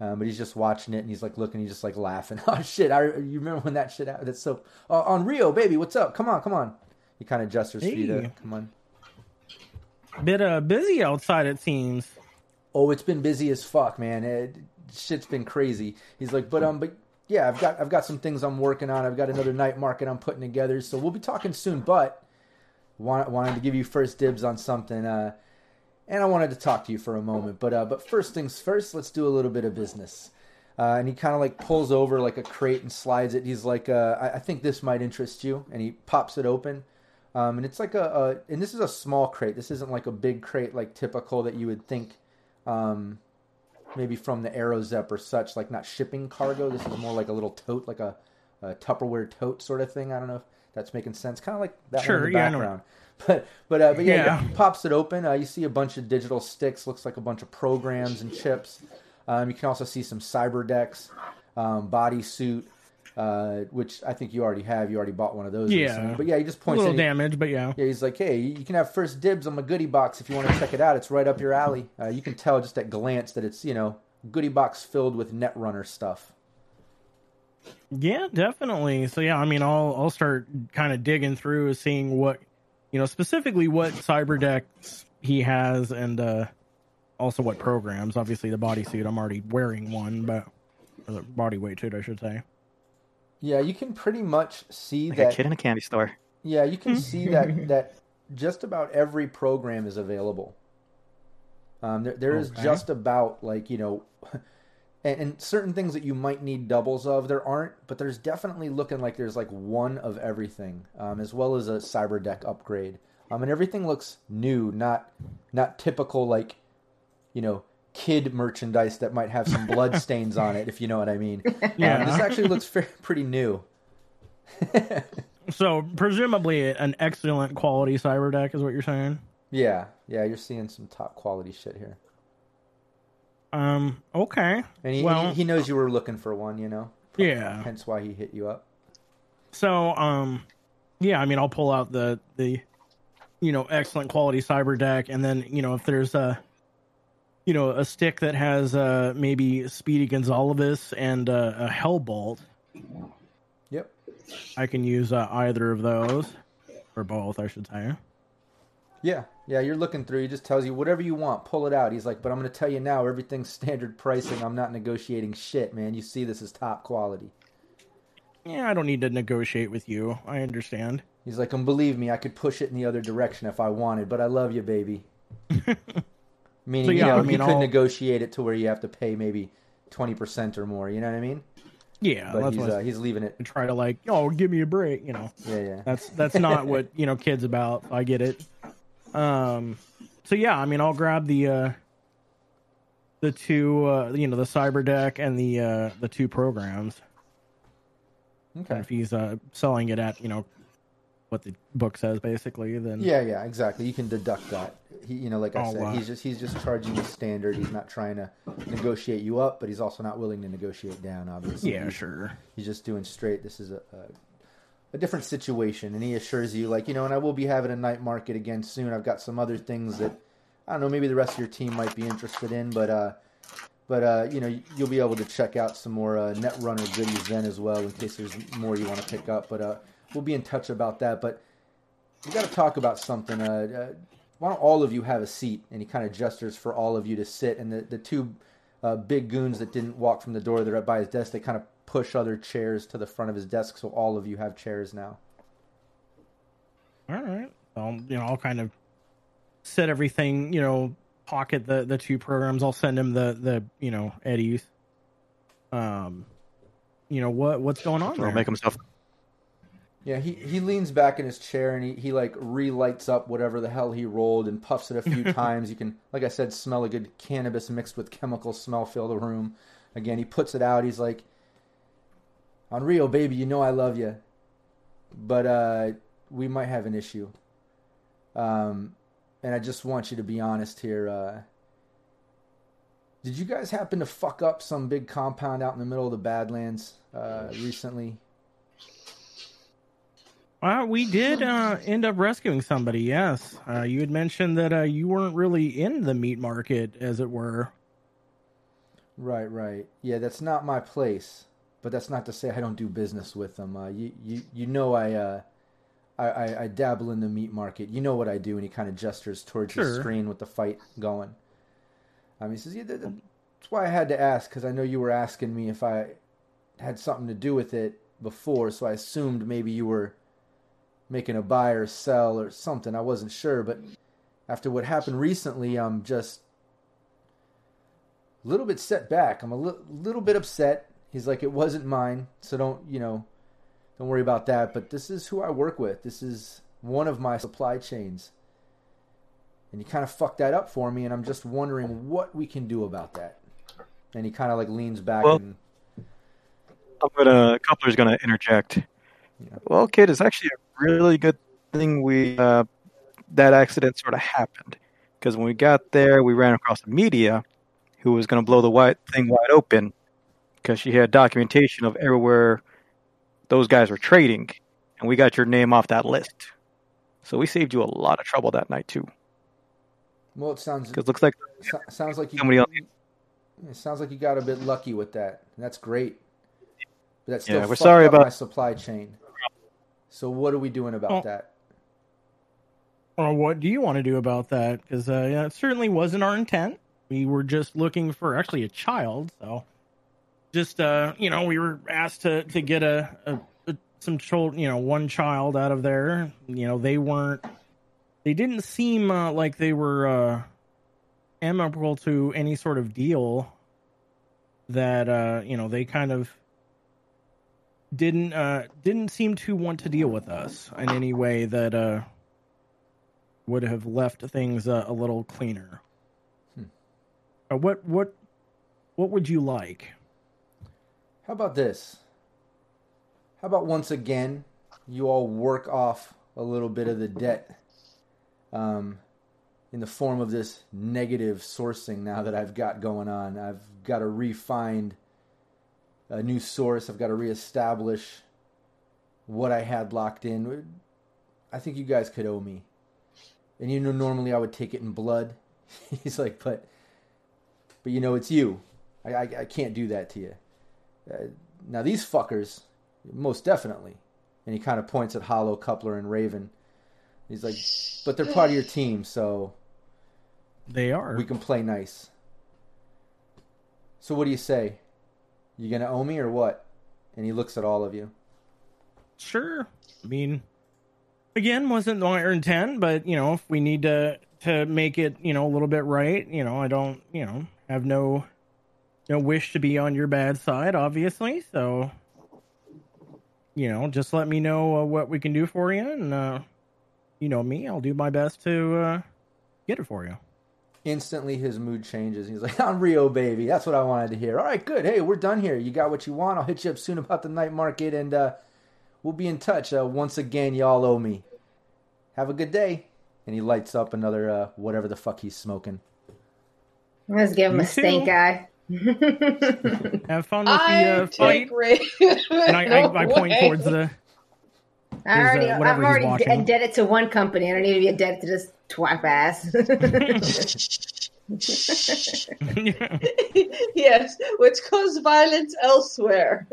Um, but he's just watching it and he's like looking, he's just like laughing. Oh shit! I you remember when that shit happened? That's so uh, on Rio, baby. What's up? Come on, come on. He kind of gestures for you to Hey. come on. Bit uh busy outside it seems. Oh, it's been busy as fuck, man. It, shit's been crazy. He's like, but um, but yeah, I've got I've got some things I'm working on. I've got another night market I'm putting together, so we'll be talking soon. But want, wanted to give you first dibs on something, uh, and I wanted to talk to you for a moment. But uh, but first things first, let's do a little bit of business. Uh, and he kind of like pulls over like a crate and slides it. He's like, uh, I, I think this might interest you, and he pops it open. Um, and it's like a, a, and this is a small crate. This isn't like a big crate like typical that you would think, um, maybe from the Aerozep or such. Like not shipping cargo. This is more like a little tote, like a, a Tupperware tote sort of thing. I don't know if that's making sense. Kind of like that one Sure, in the yeah, background. But but uh, but yeah, Yeah. pops it open. Uh, you see a bunch of digital sticks. Looks like a bunch of programs and chips. Um, you can also see some cyber decks, um, bodysuit, uh, which I think you already have. You already bought one of those. Yeah. recently. But yeah, he just A points. little in, he- damage, but yeah. yeah, he's like, hey, you can have first dibs on my goodie box if you want to check it out. It's right up your alley. Uh, you can tell just at glance that it's you know goodie box filled with Netrunner stuff. Yeah, definitely. So yeah, I mean, I'll I'll start kind of digging through, seeing what you know specifically what cyber decks he has, and uh also what programs. Obviously, the bodysuit. I'm already wearing one, but or the body weight suit, I should say. Yeah, you can pretty much see Like a that. kid in a candy store. Yeah, you can see that that just about every program is available. Um, there, there is Okay. just about like you know, and, and certain things that you might need doubles of there aren't, but there's definitely looking like there's like one of everything, um, as well as a cyber deck upgrade. Um, and everything looks new, not not typical like, you know, kid merchandise that might have some blood stains on it, if you know what I mean. Yeah. Um, this actually looks fair, pretty new. So presumably an excellent quality cyber deck is what you're saying. Yeah, yeah, you're seeing some top quality shit here. Um. Okay. And he, well, he, he knows you were looking for one, you know. yeah. Hence why he hit you up. So, um, yeah, I mean, I'll pull out the the, you know, excellent quality cyber deck, and then you know if there's a, you know, a stick that has uh maybe Speedy Gonzalez and uh, a Hellbolt, Yep. I can use uh, either of those, or both, I should say. Yeah, yeah, you're looking through. He just tells you whatever you want, pull it out. He's like, but I'm going to tell you now, everything's standard pricing. I'm not negotiating shit, man. You see, this is top quality. Yeah, I don't need to negotiate with you. I understand. He's like, and believe me, I could push it in the other direction if I wanted, but I love you, baby. Meaning, So, you know, I mean, could I'll- negotiate it to where you have to pay maybe twenty percent or more. You know what I mean? Yeah, But he's uh, he's leaving it. and try to like. Oh, give me a break. You know. Yeah, yeah. That's that's not what you know kids about. I get it. Um, so yeah, I mean, I'll grab the uh, the two, uh, you know, the cyber deck and the uh, the two programs. Okay. And if he's uh, selling it at you know what the book says, basically, then Yeah, yeah, exactly. You can deduct that. He, you know, like I Oh, said, wow. he's just he's just charging the standard. He's not trying to negotiate you up, but he's also not willing to negotiate down. Obviously, yeah, sure. He's just doing straight. This is a, a a different situation, and he assures you, like you know, and I will be having a night market again soon. I've got some other things that I don't know. Maybe the rest of your team might be interested in, but uh, but uh, you know, you'll be able to check out some more uh, Netrunner goodies then as well, in case there's more you want to pick up. But uh, we'll be in touch about that. But we got to talk about something. Uh, uh, why don't all of you have a seat? And he kind of gestures for all of you to sit. And the the two uh, big goons that didn't walk from the door, they're up by his desk. They kind of push other chairs to the front of his desk, so all of you have chairs now. All right. I'll you know I'll kind of set everything you know pocket the the two programs. I'll send him the the you know Eddie's. Um, you know what what's going on Or there? make himself. Yeah, he, he leans back in his chair and he, he like relights up whatever the hell he rolled and puffs it a few times. You can, like I said, smell a good cannabis mixed with chemical smell fill the room. Again, he puts it out. He's like, "On Rio, baby, you know I love you, but uh, we might have an issue." Um, and I just want you to be honest here. Uh, did you guys happen to fuck up some big compound out in the middle of the Badlands uh, recently? Well, we did uh, end up rescuing somebody. Yes, uh, you had mentioned that uh, you weren't really in the meat market, as it were. Right, right. Yeah, that's not my place. But that's not to say I don't do business with them. Uh, you, you, you know I, uh, I, I, I dabble in the meat market. You know what I do, and he kind of gestures towards Sure. the screen with the fight going. Um, he says, "Yeah, that- that's why I had to ask because I know you were asking me if I had something to do with it before, so I assumed maybe you were making a buy or sell or something. I wasn't sure, but after what happened recently, I'm just a little bit set back. I'm a li- little bit upset. He's like, it wasn't mine, so don't you know, don't worry about that. But this is who I work with. This is one of my supply chains, and you kind of fucked that up for me. And I'm just wondering what we can do about that. And he kind of like leans back Well- and I'm gonna. Coupler's gonna interject. Well, kid, it's actually a really good thing we uh, that accident sort of happened because when we got there, we ran across the media who was gonna blow the white thing wide open because she had documentation of everywhere those guys were trading, and we got your name off that list. So we saved you a lot of trouble that night too. well, it sounds Because looks like so- sounds like you somebody else. It sounds like you got a bit lucky with that. That's great. But that's still Yeah, we're sorry about- my supply chain. So what are we doing about Oh. that? Or what do you want to do about that? Because uh, yeah, it certainly wasn't our intent. We were just looking for actually a child. So, just uh, you know, we were asked to to get a, a, a some child, you know, one child out of there. You know, they weren't. They didn't seem uh, like they were uh, amenable to any sort of deal. That uh, you know, they kind of didn't uh didn't seem to want to deal with us in any way that uh would have left things uh, a little cleaner. Hmm. Uh, what what what would you like? How about this? How about once again, you all work off a little bit of the debt um, in the form of this negative sourcing now that I've got going on. I've got to re-find a new source. I've got to reestablish what I had locked in. I think you guys could owe me. And you know, normally I would take it in blood. He's like, but, but you know, it's you. I, I, I can't do that to you. Uh, now these fuckers, most definitely. And he kind of points at Hollow, Coupler, and Raven. He's like, but they're part of your team, so They are. we can play nice. So what do you say? You gonna owe me or what? And he looks at all of you. Sure. I mean, again, wasn't our intent, but you know, if we need to to make it, you know, a little bit right, you know, I don't, you know, have no no wish to be on your bad side, obviously. So, you know, just let me know uh, what we can do for you, and uh, you know me, I'll do my best to uh, get it for you. Instantly, his mood changes. He's like, "I'm Rio, baby. That's what I wanted to hear." All right, good. Hey, we're done here. You got what you want. I'll hit you up soon about the night market, and uh, we'll be in touch. Uh, once again, y'all owe me. Have a good day. And he lights up another uh, whatever the fuck he's smoking. Let's give him You a stink too. eye. Have fun with the uh, fight. And I, no I, I point towards the. I already, uh, I've already watching. indebted to one company. I don't need to be indebted to this twat ass. yes, which caused violence elsewhere.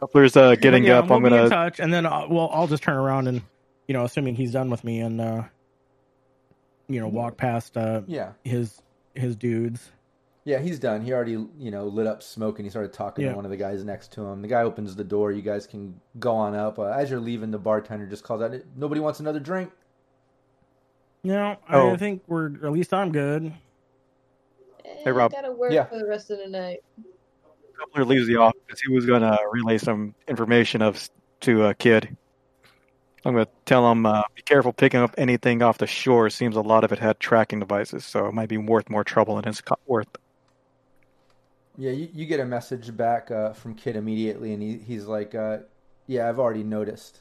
Coupler's uh, getting yeah, up. We'll I'm be in gonna. touch, and then uh, well, I'll just turn around and you know, assuming he's done with me, and uh, you know, walk past uh, Yeah. his his dudes. Yeah, he's done. He already, you know, lit up smoke and he started talking Yeah. to one of the guys next to him. The guy opens the door. You guys can go on up. Uh, as you're leaving, the bartender just calls out, "Nobody wants another drink." You know, Oh. I think we're at least I'm good. Hey, Rob. I gotta work Yeah. for the rest of the night. Coupler leaves the office. He was gonna relay some information of to a kid. I'm gonna tell him uh, be careful picking up anything off the shore. Seems a lot of it had tracking devices, so it might be worth more trouble than it's worth. Yeah, you, you get a message back uh, from Kid immediately, and he, he's like, uh, "Yeah, I've already noticed."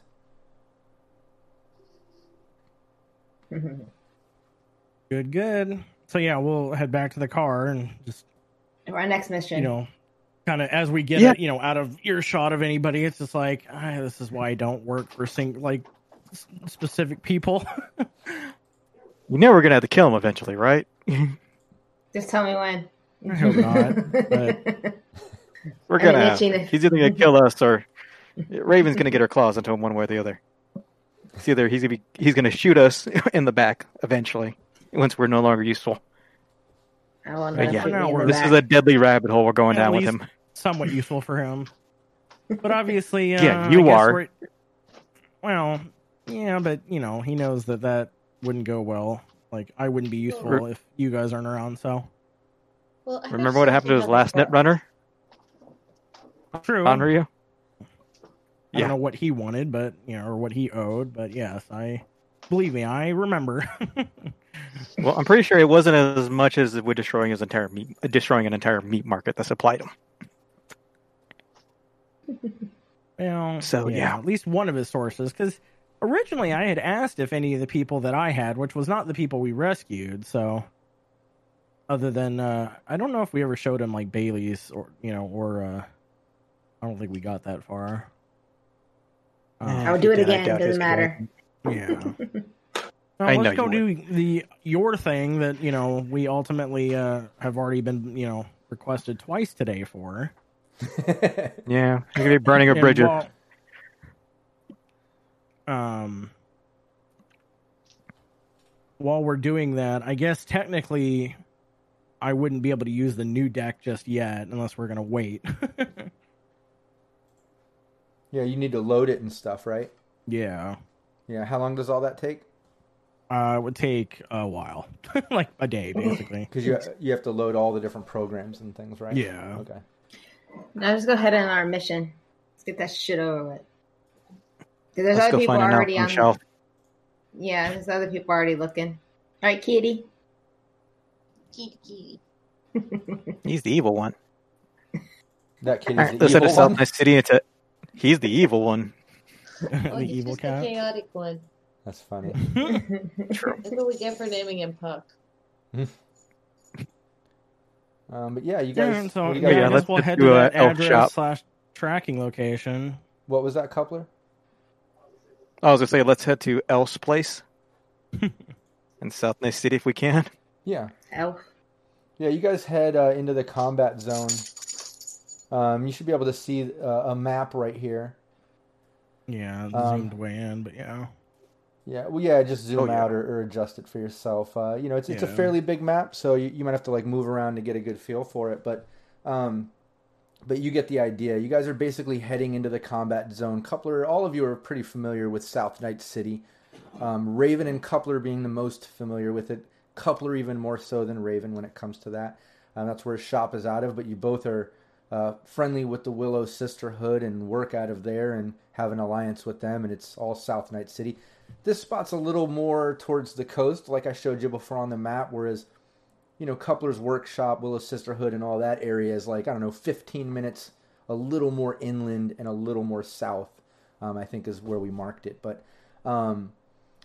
Good, good. So yeah, we'll head back to the car and just Our next mission. you know, kind of as we get Yeah. you know out of earshot of anybody, it's just like ah, this is why I don't work for sing like s- specific people. You know we're gonna have to kill him eventually, right? Just tell me when. I hope not, but- We're gonna. Have, itching to- he's either gonna kill us or Raven's gonna get her claws into him one way or the other. It's either he's gonna be he's gonna shoot us in the back eventually once we're no longer useful. I will But yeah, shoot you in the this back. is a deadly rabbit hole we're going At down with him. somewhat useful for him. But obviously, uh, Yeah, you I are. Well, yeah, but you know, he knows that that wouldn't go well. Like, I wouldn't be useful Re- if you guys aren't around. So Well, Remember what happened to his last net runner true. on Ryu? I Yeah. don't know what he wanted, but you know, or what he owed. But yes, I believe me, I remember. Well, I'm pretty sure it wasn't as much as we're destroying his entire meat, destroying an entire meat market that supplied him. Well, So, yeah. at least one of his sources. Because originally I had asked if any of the people that I had, which was not the people we rescued, so other than uh I don't know if we ever showed him like Bailey's or you know or uh I don't think we got that far. Uh, I would do it again. Doesn't his matter. Yeah. Well, I know let's go you do the your thing that you know we ultimately uh, have already been you know requested twice today for. Yeah, you're gonna be burning a bridge. bridger. while- um, while we're doing that, I guess technically, I wouldn't be able to use the new deck just yet unless we're gonna wait. Yeah, you need to load it and stuff, right? yeah, Yeah. How long does all that take? uh, it would take a while, like a day basically. Because you you have to load all the different programs and things, right? Yeah. Okay. Now just go ahead on our mission. Let's get that shit over with. 'Cause there's Let's other people already alchemy on. shelf. Yeah, there's other people already looking. All right, Kitty. Kitty, kitty. He's the evil one. That kid Alright, is the Let's head evil to South one. Night City into. He's the evil one. Oh, the he's evil just cat. the chaotic one. That's funny. True. That's what we get for naming him Puck. Um, but yeah, you guys. and so yeah, you guys yeah, I let's we'll head to a that address shop. slash tracking location. What was that, Coupler? I was gonna say let's head to Elf's place in South Night City if we can. Yeah. Elf. Yeah, you guys head uh, into the combat zone. Um, you should be able to see uh, a map right here. Yeah, Um, zoomed way in, but yeah. Yeah, well, yeah, just zoom Oh, yeah. out or, or adjust it for yourself. Uh, you know, it's it's a fairly big map, so you, you might have to like move around to get a good feel for it. But, um, but you get the idea. You guys are basically heading into the combat zone. Coupler, all of you are pretty familiar with South Night City. Um, Raven and Coupler being the most familiar with it. Coupler even more so than Raven when it comes to that. Um, that's where his shop is out of. But you both are uh, friendly with the Willow Sisterhood and work out of there and have an alliance with them. And it's all South Night City. This spot's a little more towards the coast, like I showed you before on the map. Whereas, you know, Coupler's workshop, Willow Sisterhood, and all that area is like I don't know, 15 minutes, a little more inland and a little more south. Um, I think is where we marked it. But, um,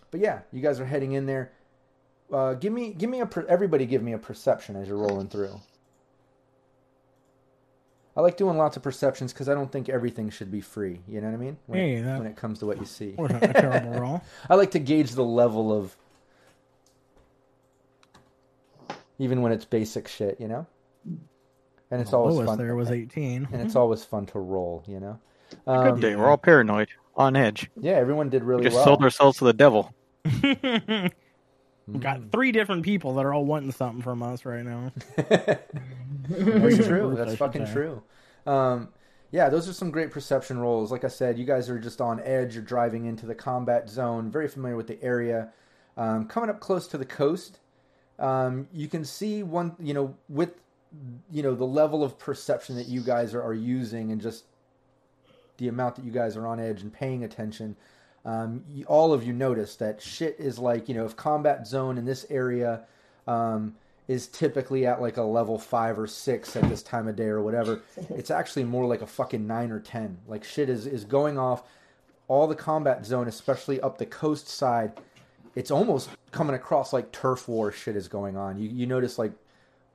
but yeah, you guys are heading in there. Uh, give me, give me a. Per- everybody, give me a perception as you're rolling through. I like doing lots of perceptions because I don't think everything should be free. You know what I mean? When, Hey, that- when it comes to what you see. Wasn't a terrible roll. I like to gauge the level of even when it's basic shit, you know? And it's always Lowest fun. there was 18. and it's always fun to roll, you know? Good Um, day. We're all paranoid, on edge. yeah, everyone did really. We really just well. sold ourselves to the devil. we got three different people that are all wanting something from us right now. That's true. That's fucking say. true. Um, yeah, those are some great perception rolls. Like I said, you guys are just on edge. You're driving into the combat zone, very familiar with the area. Um, coming up close to the coast, um, you can see one, you know, with, you know, the level of perception that you guys are, are using and just the amount that you guys are on edge and paying attention. Um, you, all of you notice that shit is like, you know, if combat zone in this area um, is typically at like a level five or six at this time of day or whatever, it's actually more like a fucking nine or ten. Like shit is is going off. All the combat zone, especially up the coast side, it's almost coming across like turf war shit is going on. You you notice like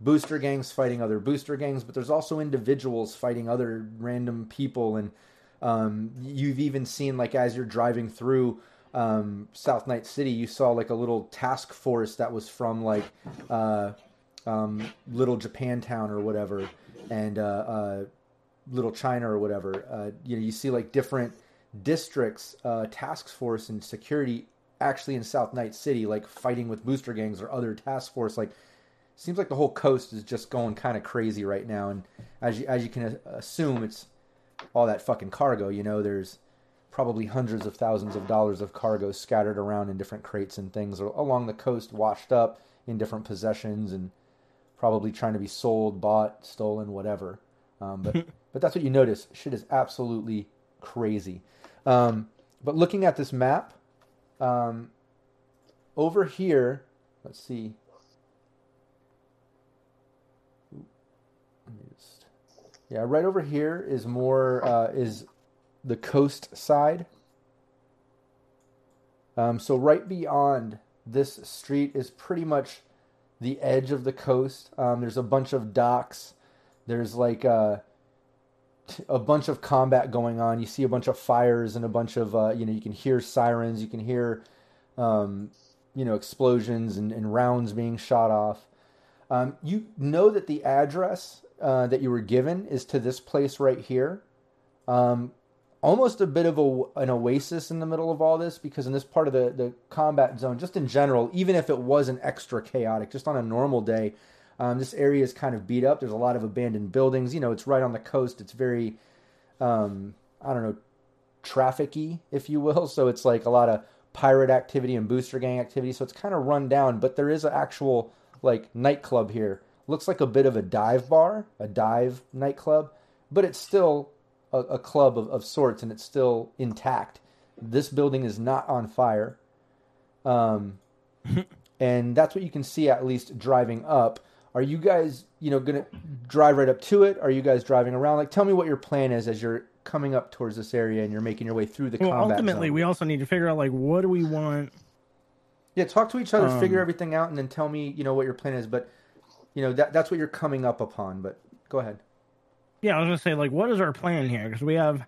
booster gangs fighting other booster gangs, but there's also individuals fighting other random people, and um, you've even seen like as you're driving through um, South Night City, you saw like a little task force that was from like uh, um, Little Japantown or whatever, and uh, uh, Little China or whatever. Uh, you know, you see like different districts, uh, task force and security actually in South Night City, like fighting with booster gangs or other task force. Like, seems like the whole coast is just going kind of crazy right now. And as you as you can assume, it's all that fucking cargo. You know, there's probably hundreds of thousands of dollars of cargo scattered around in different crates and things along the coast, washed up in different possessions and probably trying to be sold, bought, stolen, whatever. Um, but but that's what you notice. Shit is absolutely crazy. Um, but looking at this map, um, over here, let's see. Yeah, right over here is more uh, is the coast side. Um, so right beyond this street is pretty much the edge of the coast. Um, there's a bunch of docks. There's like a, uh, a bunch of combat going on. You see a bunch of fires and a bunch of uh, you know you can hear sirens. You can hear um, you know explosions and, and, rounds being shot off. Um, you know that the address uh, that you were given is to this place right here. Um, almost a bit of a, an oasis in the middle of all this because in this part of the, the combat zone, just in general, even if it wasn't extra chaotic, just on a normal day, um, this area is kind of beat up. There's a lot of abandoned buildings. You know, it's right on the coast. It's very, um, I don't know, trafficy, if you will. So it's like a lot of pirate activity and booster gang activity. So it's kind of run down, but there is an actual like nightclub here. Looks like a bit of a dive bar, a dive nightclub, but it's still a, a club of, of sorts and it's still intact. This building is not on fire. Um, and that's what you can see at least driving up. Are you guys, you know, gonna drive right up to it? Are you guys driving around? Like, tell me what your plan is as you're coming up towards this area and you're making your way through the well, combat. Ultimately, zone. we also need to figure out like what do we want. Yeah, talk to each other, Um, figure everything out, and then tell me, you know, what your plan is. But, you know, that that's what you're coming up upon. But go ahead. Yeah, I was gonna say like what is our plan here? Because we have.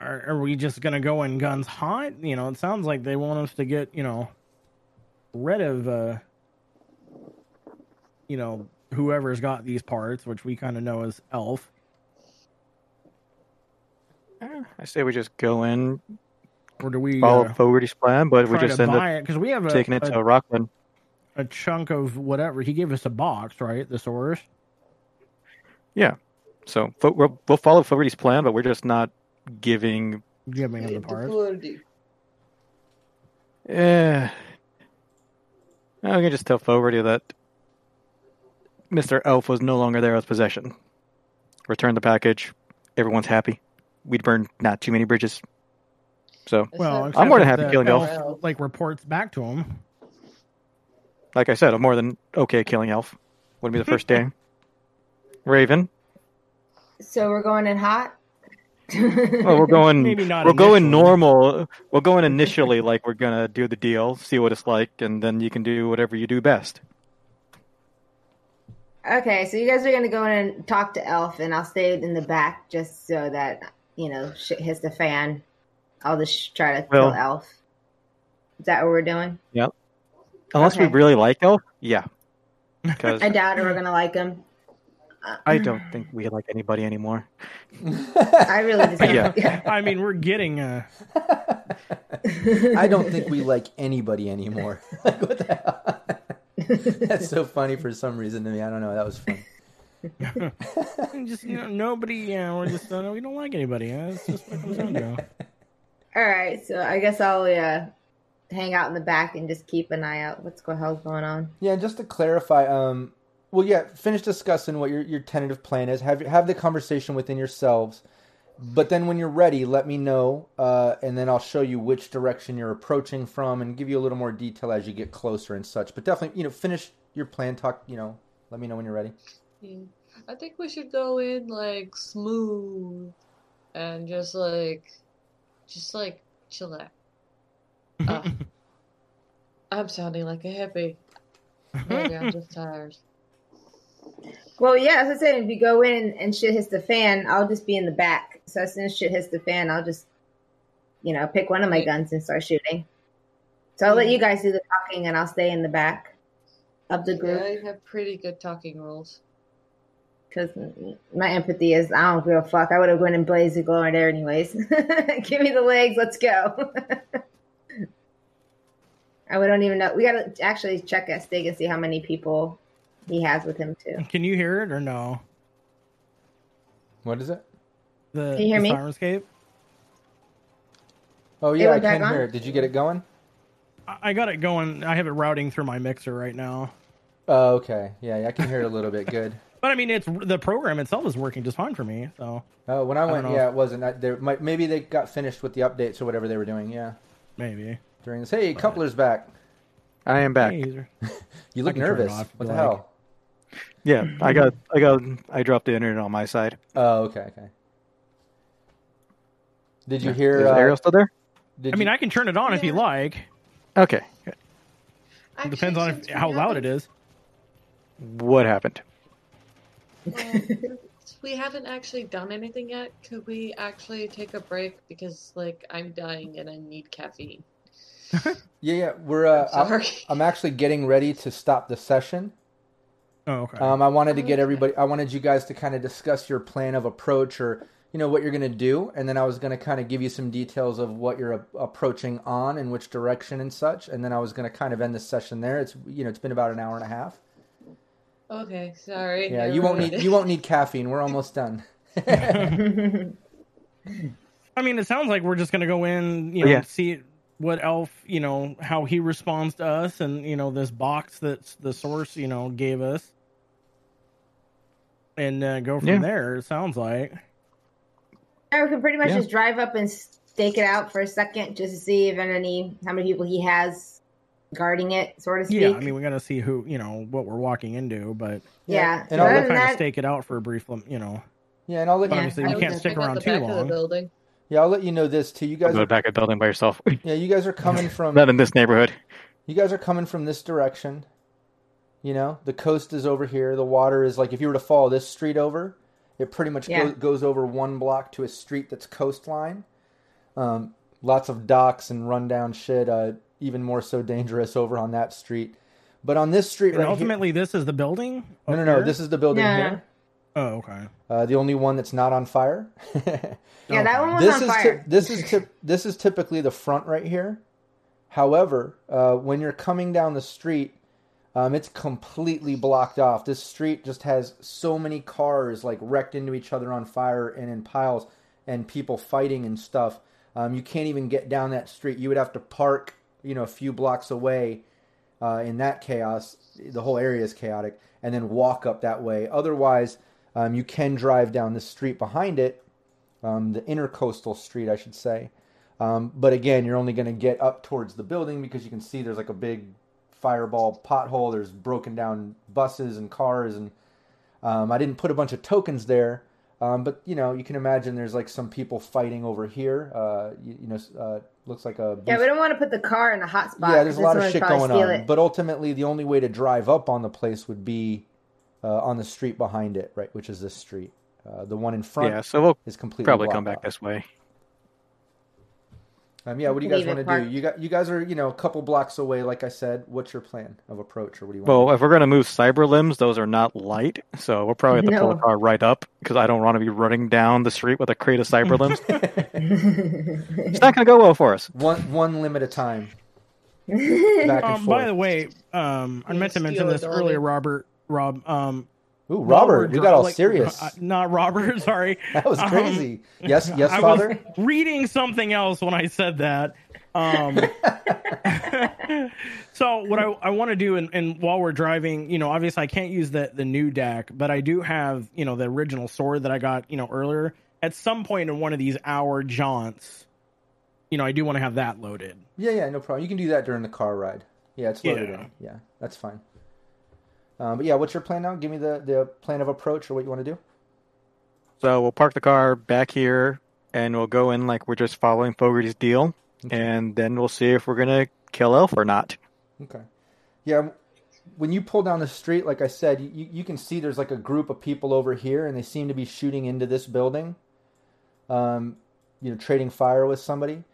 Are, are we just gonna go in guns hot? You know, it sounds like they want us to get you know rid of uh you know whoever's got these parts, which we kind of know as Elf. I say we just go in, Or do we follow uh, Fogarty's plan, but we just end up it because we have a, taking it a, to Rocklin. A chunk of whatever he gave us a box, right? The source. Yeah. So we'll, we'll follow Fogarty's plan, but we're just not giving. Giving him the parts. Fluidity. Eh. I can just tell Fogarty that Mr. Elf was no longer there as possession. Return the package. Everyone's happy. We'd burned not too many bridges. So, Well, I'm more than happy if killing the Elf. elf like reports back to him. Like I said, I'm more than okay killing Elf. Wouldn't be the first day. Raven. So we're going in hot. Well, we're going. Maybe not We're going normal. We're going initially like we're gonna do the deal, see what it's like, and then you can do whatever you do best. Okay, so you guys are gonna go in and talk to Elf, and I'll stay in the back just so that you know shit hits the fan. I'll just try to Well- kill Elf. Is that what we're doing? Yep. Unless we really like Elf, yeah. Because I doubt we're gonna like him. I don't think we like anybody anymore. I really just Yeah. I mean, we're getting uh I don't think we like anybody anymore. like what the hell? That's so funny for some reason to me. I don't know. That was fun. just you know nobody. Yeah, we're just uh, we don't like anybody. Uh, That's just what it comes down to. All right, so I guess I'll uh, hang out in the back and just keep an eye out. What's the hell's going on? Yeah, and just to clarify, um, well, yeah, finish discussing what your your tentative plan is. Have have the conversation within yourselves, but then when you're ready, let me know, uh, and then I'll show you which direction you're approaching from, and give you a little more detail as you get closer and such. But definitely, you know, finish your plan. Talk, you know, let me know when you're ready. I think we should go in like smooth and just like, just like chillax. Uh, I'm sounding like a hippie. Maybe I'm just tired. Well, yeah, as I said, if you go in and shit hits the fan, I'll just be in the back. So as soon as shit hits the fan, I'll just, you know, pick one of my guns and start shooting. So I'll let you guys do the talking, and I'll stay in the back of the Yeah, group I have pretty good talking rules. because my empathy is I don't give a fuck. I would have went and blazed the glory there anyways. Give me the legs, let's go. I would don't even know. We gotta actually check at Stig and see how many people he has with him too. Can you hear it or no? What is it? The, Can you hear the me? Syrinscape? Oh yeah, I can on? hear it. Did you get it going? I I got it going. I have it routing through my mixer right now. Oh, okay. Yeah, yeah, I can hear it a little bit. Good. But I mean, it's the program itself is working just fine for me. So Oh, when I went, know yeah, it wasn't. I, there, maybe they got finished with the updates or whatever they were doing. Yeah, maybe. During this. Hey, coupler's back. I am back. Hey. You look can turn it nervous. off What the like. hell? Yeah, I got, I got, I dropped the internet on my side. Oh, okay, okay. Did you hear? Is uh, Ariel still there? Did I mean, you- I can turn it on if you like. Okay. It depends on if, how loud it is. What happened? we haven't actually done anything yet. Could we actually take a break because, like, I'm dying and I need caffeine. Yeah, yeah. We're. Uh, I'm I'm. I'm actually getting ready to stop the session. Oh, okay. Um, I wanted to get everybody. I wanted you guys to kind of discuss your plan of approach, or you know what you're going to do, and then I was going to kind of give you some details of what you're a- approaching on and which direction and such, and then I was going to kind of end the session there. It's you know it's been about an hour and a half. Okay, sorry. Yeah, you won't need it. you won't need caffeine. We're almost done. I mean, it sounds like we're just gonna go in, you know, Yeah. see what Elf, you know, how he responds to us, and you know, this box that's the source, you know, gave us, and uh, go from Yeah. there. It sounds like. Or we can pretty much Yeah. just drive up and stake it out for a second just to see if any how many people he has guarding it, sort of speak. Yeah, I mean, we got to see who, you know, what we're walking into, but yeah. and so I'll other let- than kind of stake it out for a brief, you know. Yeah, and I'll let But obviously, I you can't stick around too back of the long. building. Yeah I'll let you know this too. You guys to the are back of the building by yourself. yeah you guys are coming from Not in this neighborhood. You guys are coming from this direction. You know, the coast is over here. The water is like if you were to follow this street over, it pretty much Yeah. go, goes over one block to a street that's coastline. Um, lots of docks and rundown shit. Uh, even more so dangerous over on that street. But on this street And right ultimately, this is the building. no, no, no. here? This is the building No, no. here. Oh, okay. Uh, the only one that's not on fire. yeah, that one was this on is fire. ty- this is typ- this is typically the front right here. However, uh, when you're coming down the street, um, it's completely blocked off. This street just has so many cars like wrecked into each other on fire and in piles, and people fighting and stuff. Um, you can't even get down that street. You would have to park, you know, a few blocks away. Uh, in that chaos, the whole area is chaotic, and then walk up that way. Otherwise, um, you can drive down the street behind it, um, the intercoastal street, I should say. Um, but again, you're only going to get up towards the building because you can see there's like a big fireball pothole. There's broken down buses and cars, and um, I didn't put a bunch of tokens there. Um, but you know, you can imagine there's like some people fighting over here. Uh, you, you know, uh, looks like a yeah, we don't want to put the car in a hot spot. yeah, there's a lot of shit going on. it. But ultimately, the only way to drive up on the place would be uh, on the street behind it, right? Which is this street. Uh, the one in front Yeah, so we'll is completely probably come back off. this way. Um, yeah, what do you guys want to do? You got you guys are you know a couple blocks away. Like I said, what's your plan of approach, or what do you want? Well, to if we're gonna move Cyberlimbs, those are not light, so we'll probably have to pull the car right up because I don't want to be running down the street with a crate of Cyberlimbs. it's not gonna go well for us. one one limb at a time. Back and Um, forth. by the way, um, I meant to mention this earlier, Robert. Rob, um, Ooh, Robert, you got all like, serious. uh, not Robert. Sorry, that was Um, crazy. yes, yes, I father. was reading something else when I said that. Um, so what I, I want to do, and, and while we're driving, you know, obviously I can't use the the new deck, but I do have, you know, the original sword that I got, you know, earlier. At some point in one of these hour jaunts, you know, I do want to have that loaded. Yeah, yeah, no problem. You can do that during the car ride. Yeah, it's loaded Yeah. in. Yeah, that's fine. Um, but yeah, what's your plan now? Give me the, the plan of approach or what you want to do. So we'll park the car back here, and we'll go in like we're just following Fogarty's deal, and then we'll see if we're gonna kill Elf or not. Okay. Yeah. When you pull down the street, like I said, you, you can see there's like a group of people over here, and they seem to be shooting into this building. Um, you know, trading fire with somebody.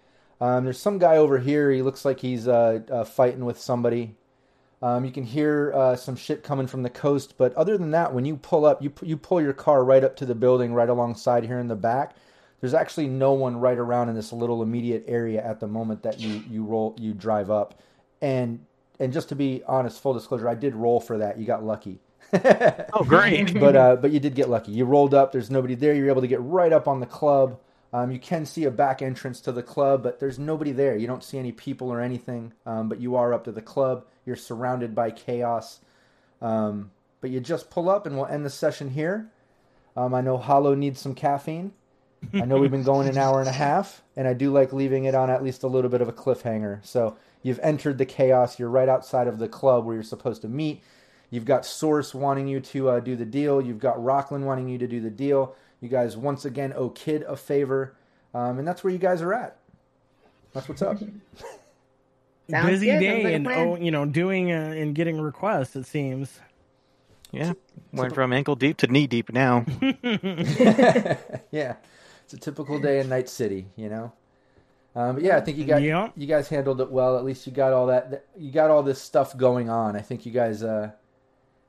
Um, there's some guy over here. He looks like he's uh, uh, fighting with somebody. Um, you can hear uh, some shit coming from the coast, but other than that, when you pull up, you you pull your car right up to the building, right alongside here in the back. There's actually no one right around in this little immediate area at the moment that you you roll you drive up, and and just to be honest, full disclosure, I did roll for that. You got lucky. oh, great! but uh, but you did get lucky. You rolled up. There's nobody there. You're able to get right up on the club. Um, you can see a back entrance to the club, but there's nobody there. You don't see any people or anything. Um, but you are up to the club. You're surrounded by chaos. Um, but you just pull up, and we'll end the session here. Um, I know Hollow needs some caffeine. I know we've been going an hour and a half, and I do like leaving it on at least a little bit of a cliffhanger. So you've entered the chaos. You're right outside of the club where you're supposed to meet. You've got Source wanting you to uh, do the deal. You've got Rocklin wanting you to do the deal. You guys once again owe Kid a favor, um, and that's where you guys are at. That's what's up. Busy day and oh, you know, doing uh, and getting requests. It seems. Yeah, went from ankle deep to knee deep now. yeah, it's a typical day in Night City, you know. Um, but yeah, I think you got Yeah. you guys handled it well. At least you got all that you got all this stuff going on. I think you guys, uh,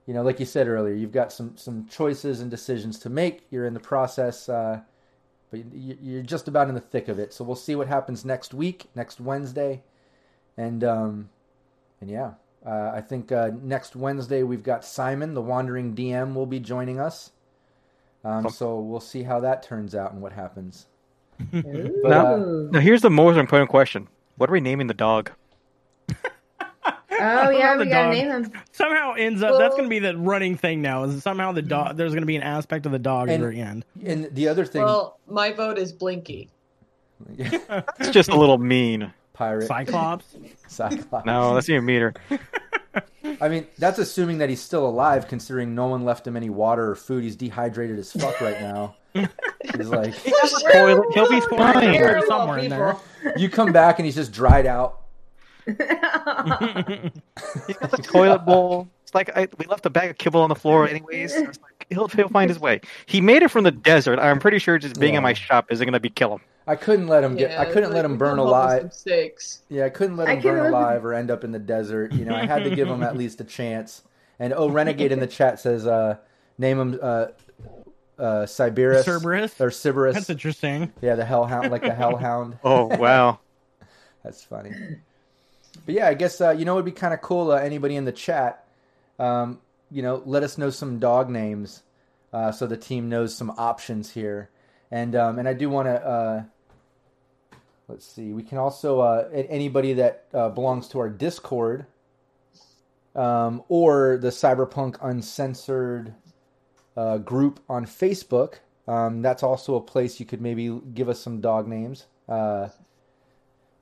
you know, like you said earlier, you've got some some choices and decisions to make. You're in the process, uh, but you- you're just about in the thick of it. So we'll see what happens next week, next Wednesday, and um, and yeah, uh, I think uh, next Wednesday we've got Simon, the wandering DM, will be joining us. Um, so we'll see how that turns out and what happens. But, now, uh, now, here's the most important question: What are we naming the dog? Oh yeah, we gotta dog. name him. Somehow ends up. that's going to be the running thing now. Is somehow the dog? There's going to be an aspect of the dog at the end. And the other thing, Well, my vote is Blinky. It's just a little mean. Pirate, Cyclops. Cyclops. No, that's even meaner. I mean, that's assuming that he's still alive, considering no one left him any water or food. He's dehydrated as fuck right now. He's like, Spoil. He'll be fine. There, somewhere in there. you come back and he's just dried out. He's got the toilet bowl. It's like I, we left a bag of kibble on the floor, anyways. It's like, he'll, he'll find his way. He made it from the desert. I'm pretty sure just being in my shop isn't going to be kill him. I couldn't let him get. I couldn't like, let him burn come up with alive. some Yeah, I couldn't let I him can burn remember- alive or end up in the desert. You know, I had to give him at least a chance. And oh, Renegade in the chat says, uh, name him uh, uh, Siberus Cerberus? or Sybaris. That's interesting. Yeah, the Hellhound, like the Hellhound. Oh wow! That's funny. But yeah, I guess uh, you know it would be kind of cool. Uh, anybody in the chat, um, you know, let us know some dog names, uh, so the team knows some options here. And um, and I do want to. Uh, let's see. We can also uh, anybody that uh, belongs to our Discord, um, or the Cyberpunk Uncensored uh, group on Facebook. Um, that's also a place you could maybe give us some dog names. Uh,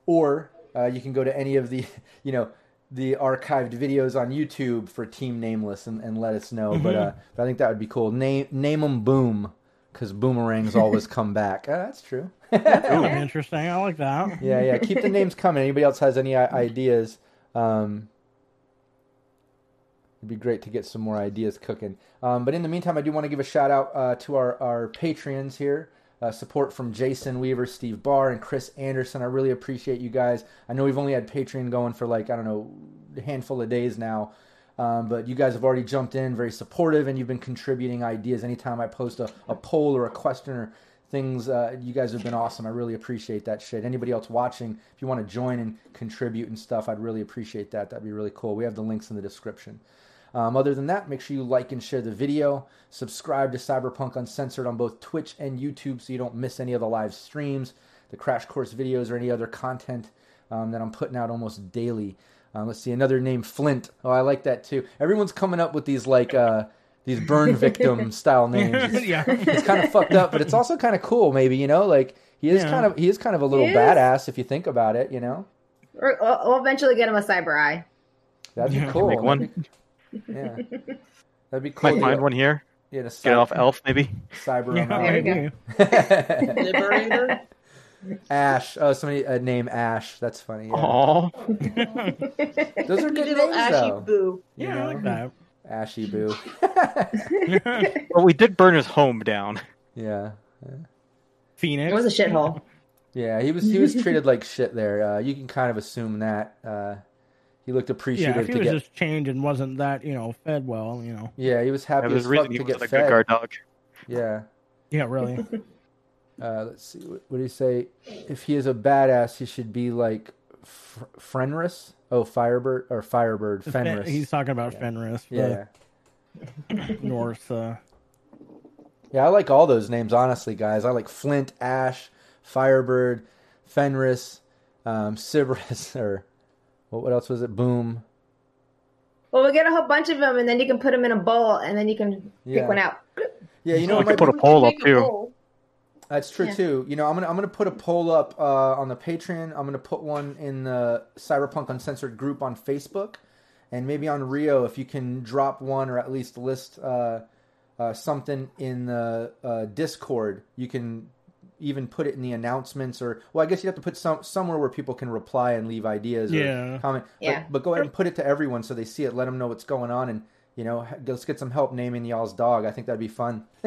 or uh, you can go to any of the you know the archived videos on YouTube for Team Nameless and, and let us know. But, uh, but I think that would be cool. Name name them Boom because boomerangs always come back. Uh, that's true. Oh, interesting. I like that. yeah, yeah. Keep the names coming. Anybody else has any ideas? Um, it'd be great to get some more ideas cooking. Um, but in the meantime, I do want to give a shout out uh, to our, our Patreons here. Uh, support from Jason Weaver, Steve Barr, and Chris Anderson. I really appreciate you guys. I know we've only had Patreon going for like, I don't know, a handful of days now. Um, but you guys have already jumped in, very supportive, and you've been contributing ideas. Anytime I post a, a poll or a question or things, uh, you guys have been awesome. I really appreciate that shit. Anybody else watching, if you want to join and contribute and stuff, I'd really appreciate that. That'd be really cool. We have the links in the description. Um, other than that, make sure you like and share the video. Subscribe to Cyberpunk Uncensored on both Twitch and YouTube so you don't miss any of the live streams, the crash course videos, or any other content um, that I'm putting out almost daily. Um, let's see, another name, Flint. Oh, I like that too. Everyone's coming up with these like uh, these burn victim style names. It's, yeah. it's kind of fucked up, but it's also kind of cool. Maybe you know, like he is Yeah. kind of he is kind of a little badass if you think about it. You know, We're- We'll we'll eventually get him a cyber eye. that'd be Yeah. cool. Make one. Yeah, that'd be cool. Might find one here. Yeah, to Get cyber- off Elf maybe. Cyber Yeah, there you you go. go. Liberator. Ash. Oh, somebody uh, name Ash. That's funny. Yeah. Aw. Those are good Little names, ashy though. boo. You Yeah, I like that. Ashy Boo. Well, we did burn his home down. yeah. Phoenix. It was a shithole. Yeah, he was he was treated like shit there. Uh, you can kind of assume that. Uh, he looked Yeah, appreciative if he to was get. just chained and wasn't that, you know, fed well, you know. Yeah, he was happy There's as a reason fuck he to wasn't get a good guard dog. Yeah. Yeah, really. Uh, let's see. What, what do you say? If he is a badass, he should be like F- Fenris. Oh, Firebird or Firebird. Fen- Fenris. He's talking about Fenris, yeah. North. Uh, Yeah, I like all those names, honestly, guys. I like Flint, Ash, Firebird, Fenris, um, Sibris, or what, what else was it? Boom. Well, we get a whole bunch of them, and then you can put them in a bowl, and then you can Yeah. pick one out. Yeah, you know, we might could put a poll up too. Bowl. That's true Yeah. too. You know, I'm gonna I'm gonna put a poll up uh, on the Patreon. I'm gonna put one in the Cyberpunk Uncensored group on Facebook, and maybe on Rio if you can drop one or at least list uh, uh, something in the uh, Discord. You can even put it in the announcements or well, I guess you have to put some somewhere where people can reply and leave ideas or Yeah. comment. Yeah. But, but go ahead and put it to everyone so they see it. Let them know what's going on and. You know, let's get some help naming y'all's dog. I think that'd be fun.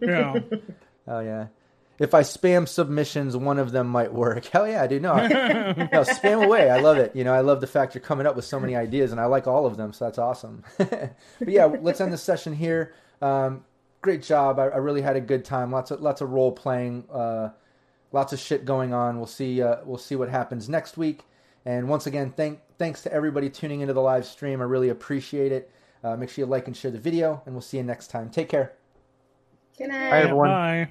yeah. Oh yeah. If I spam submissions, one of them might work. Hell yeah, dude. No, no, spam away. I love it. You know, I love the fact you're coming up with so many ideas, and I like all of them, so that's awesome. but yeah, let's end the session here. Um, great job. I, I really had a good time. Lots of lots of role playing. Uh, lots of shit going on. We'll see. Uh, we'll see what happens next week. And once again, thank thanks to everybody tuning into the live stream. I really appreciate it. Uh, make sure you like and share the video, and we'll see you next time. Take care. Good night. Bye, everyone. Bye.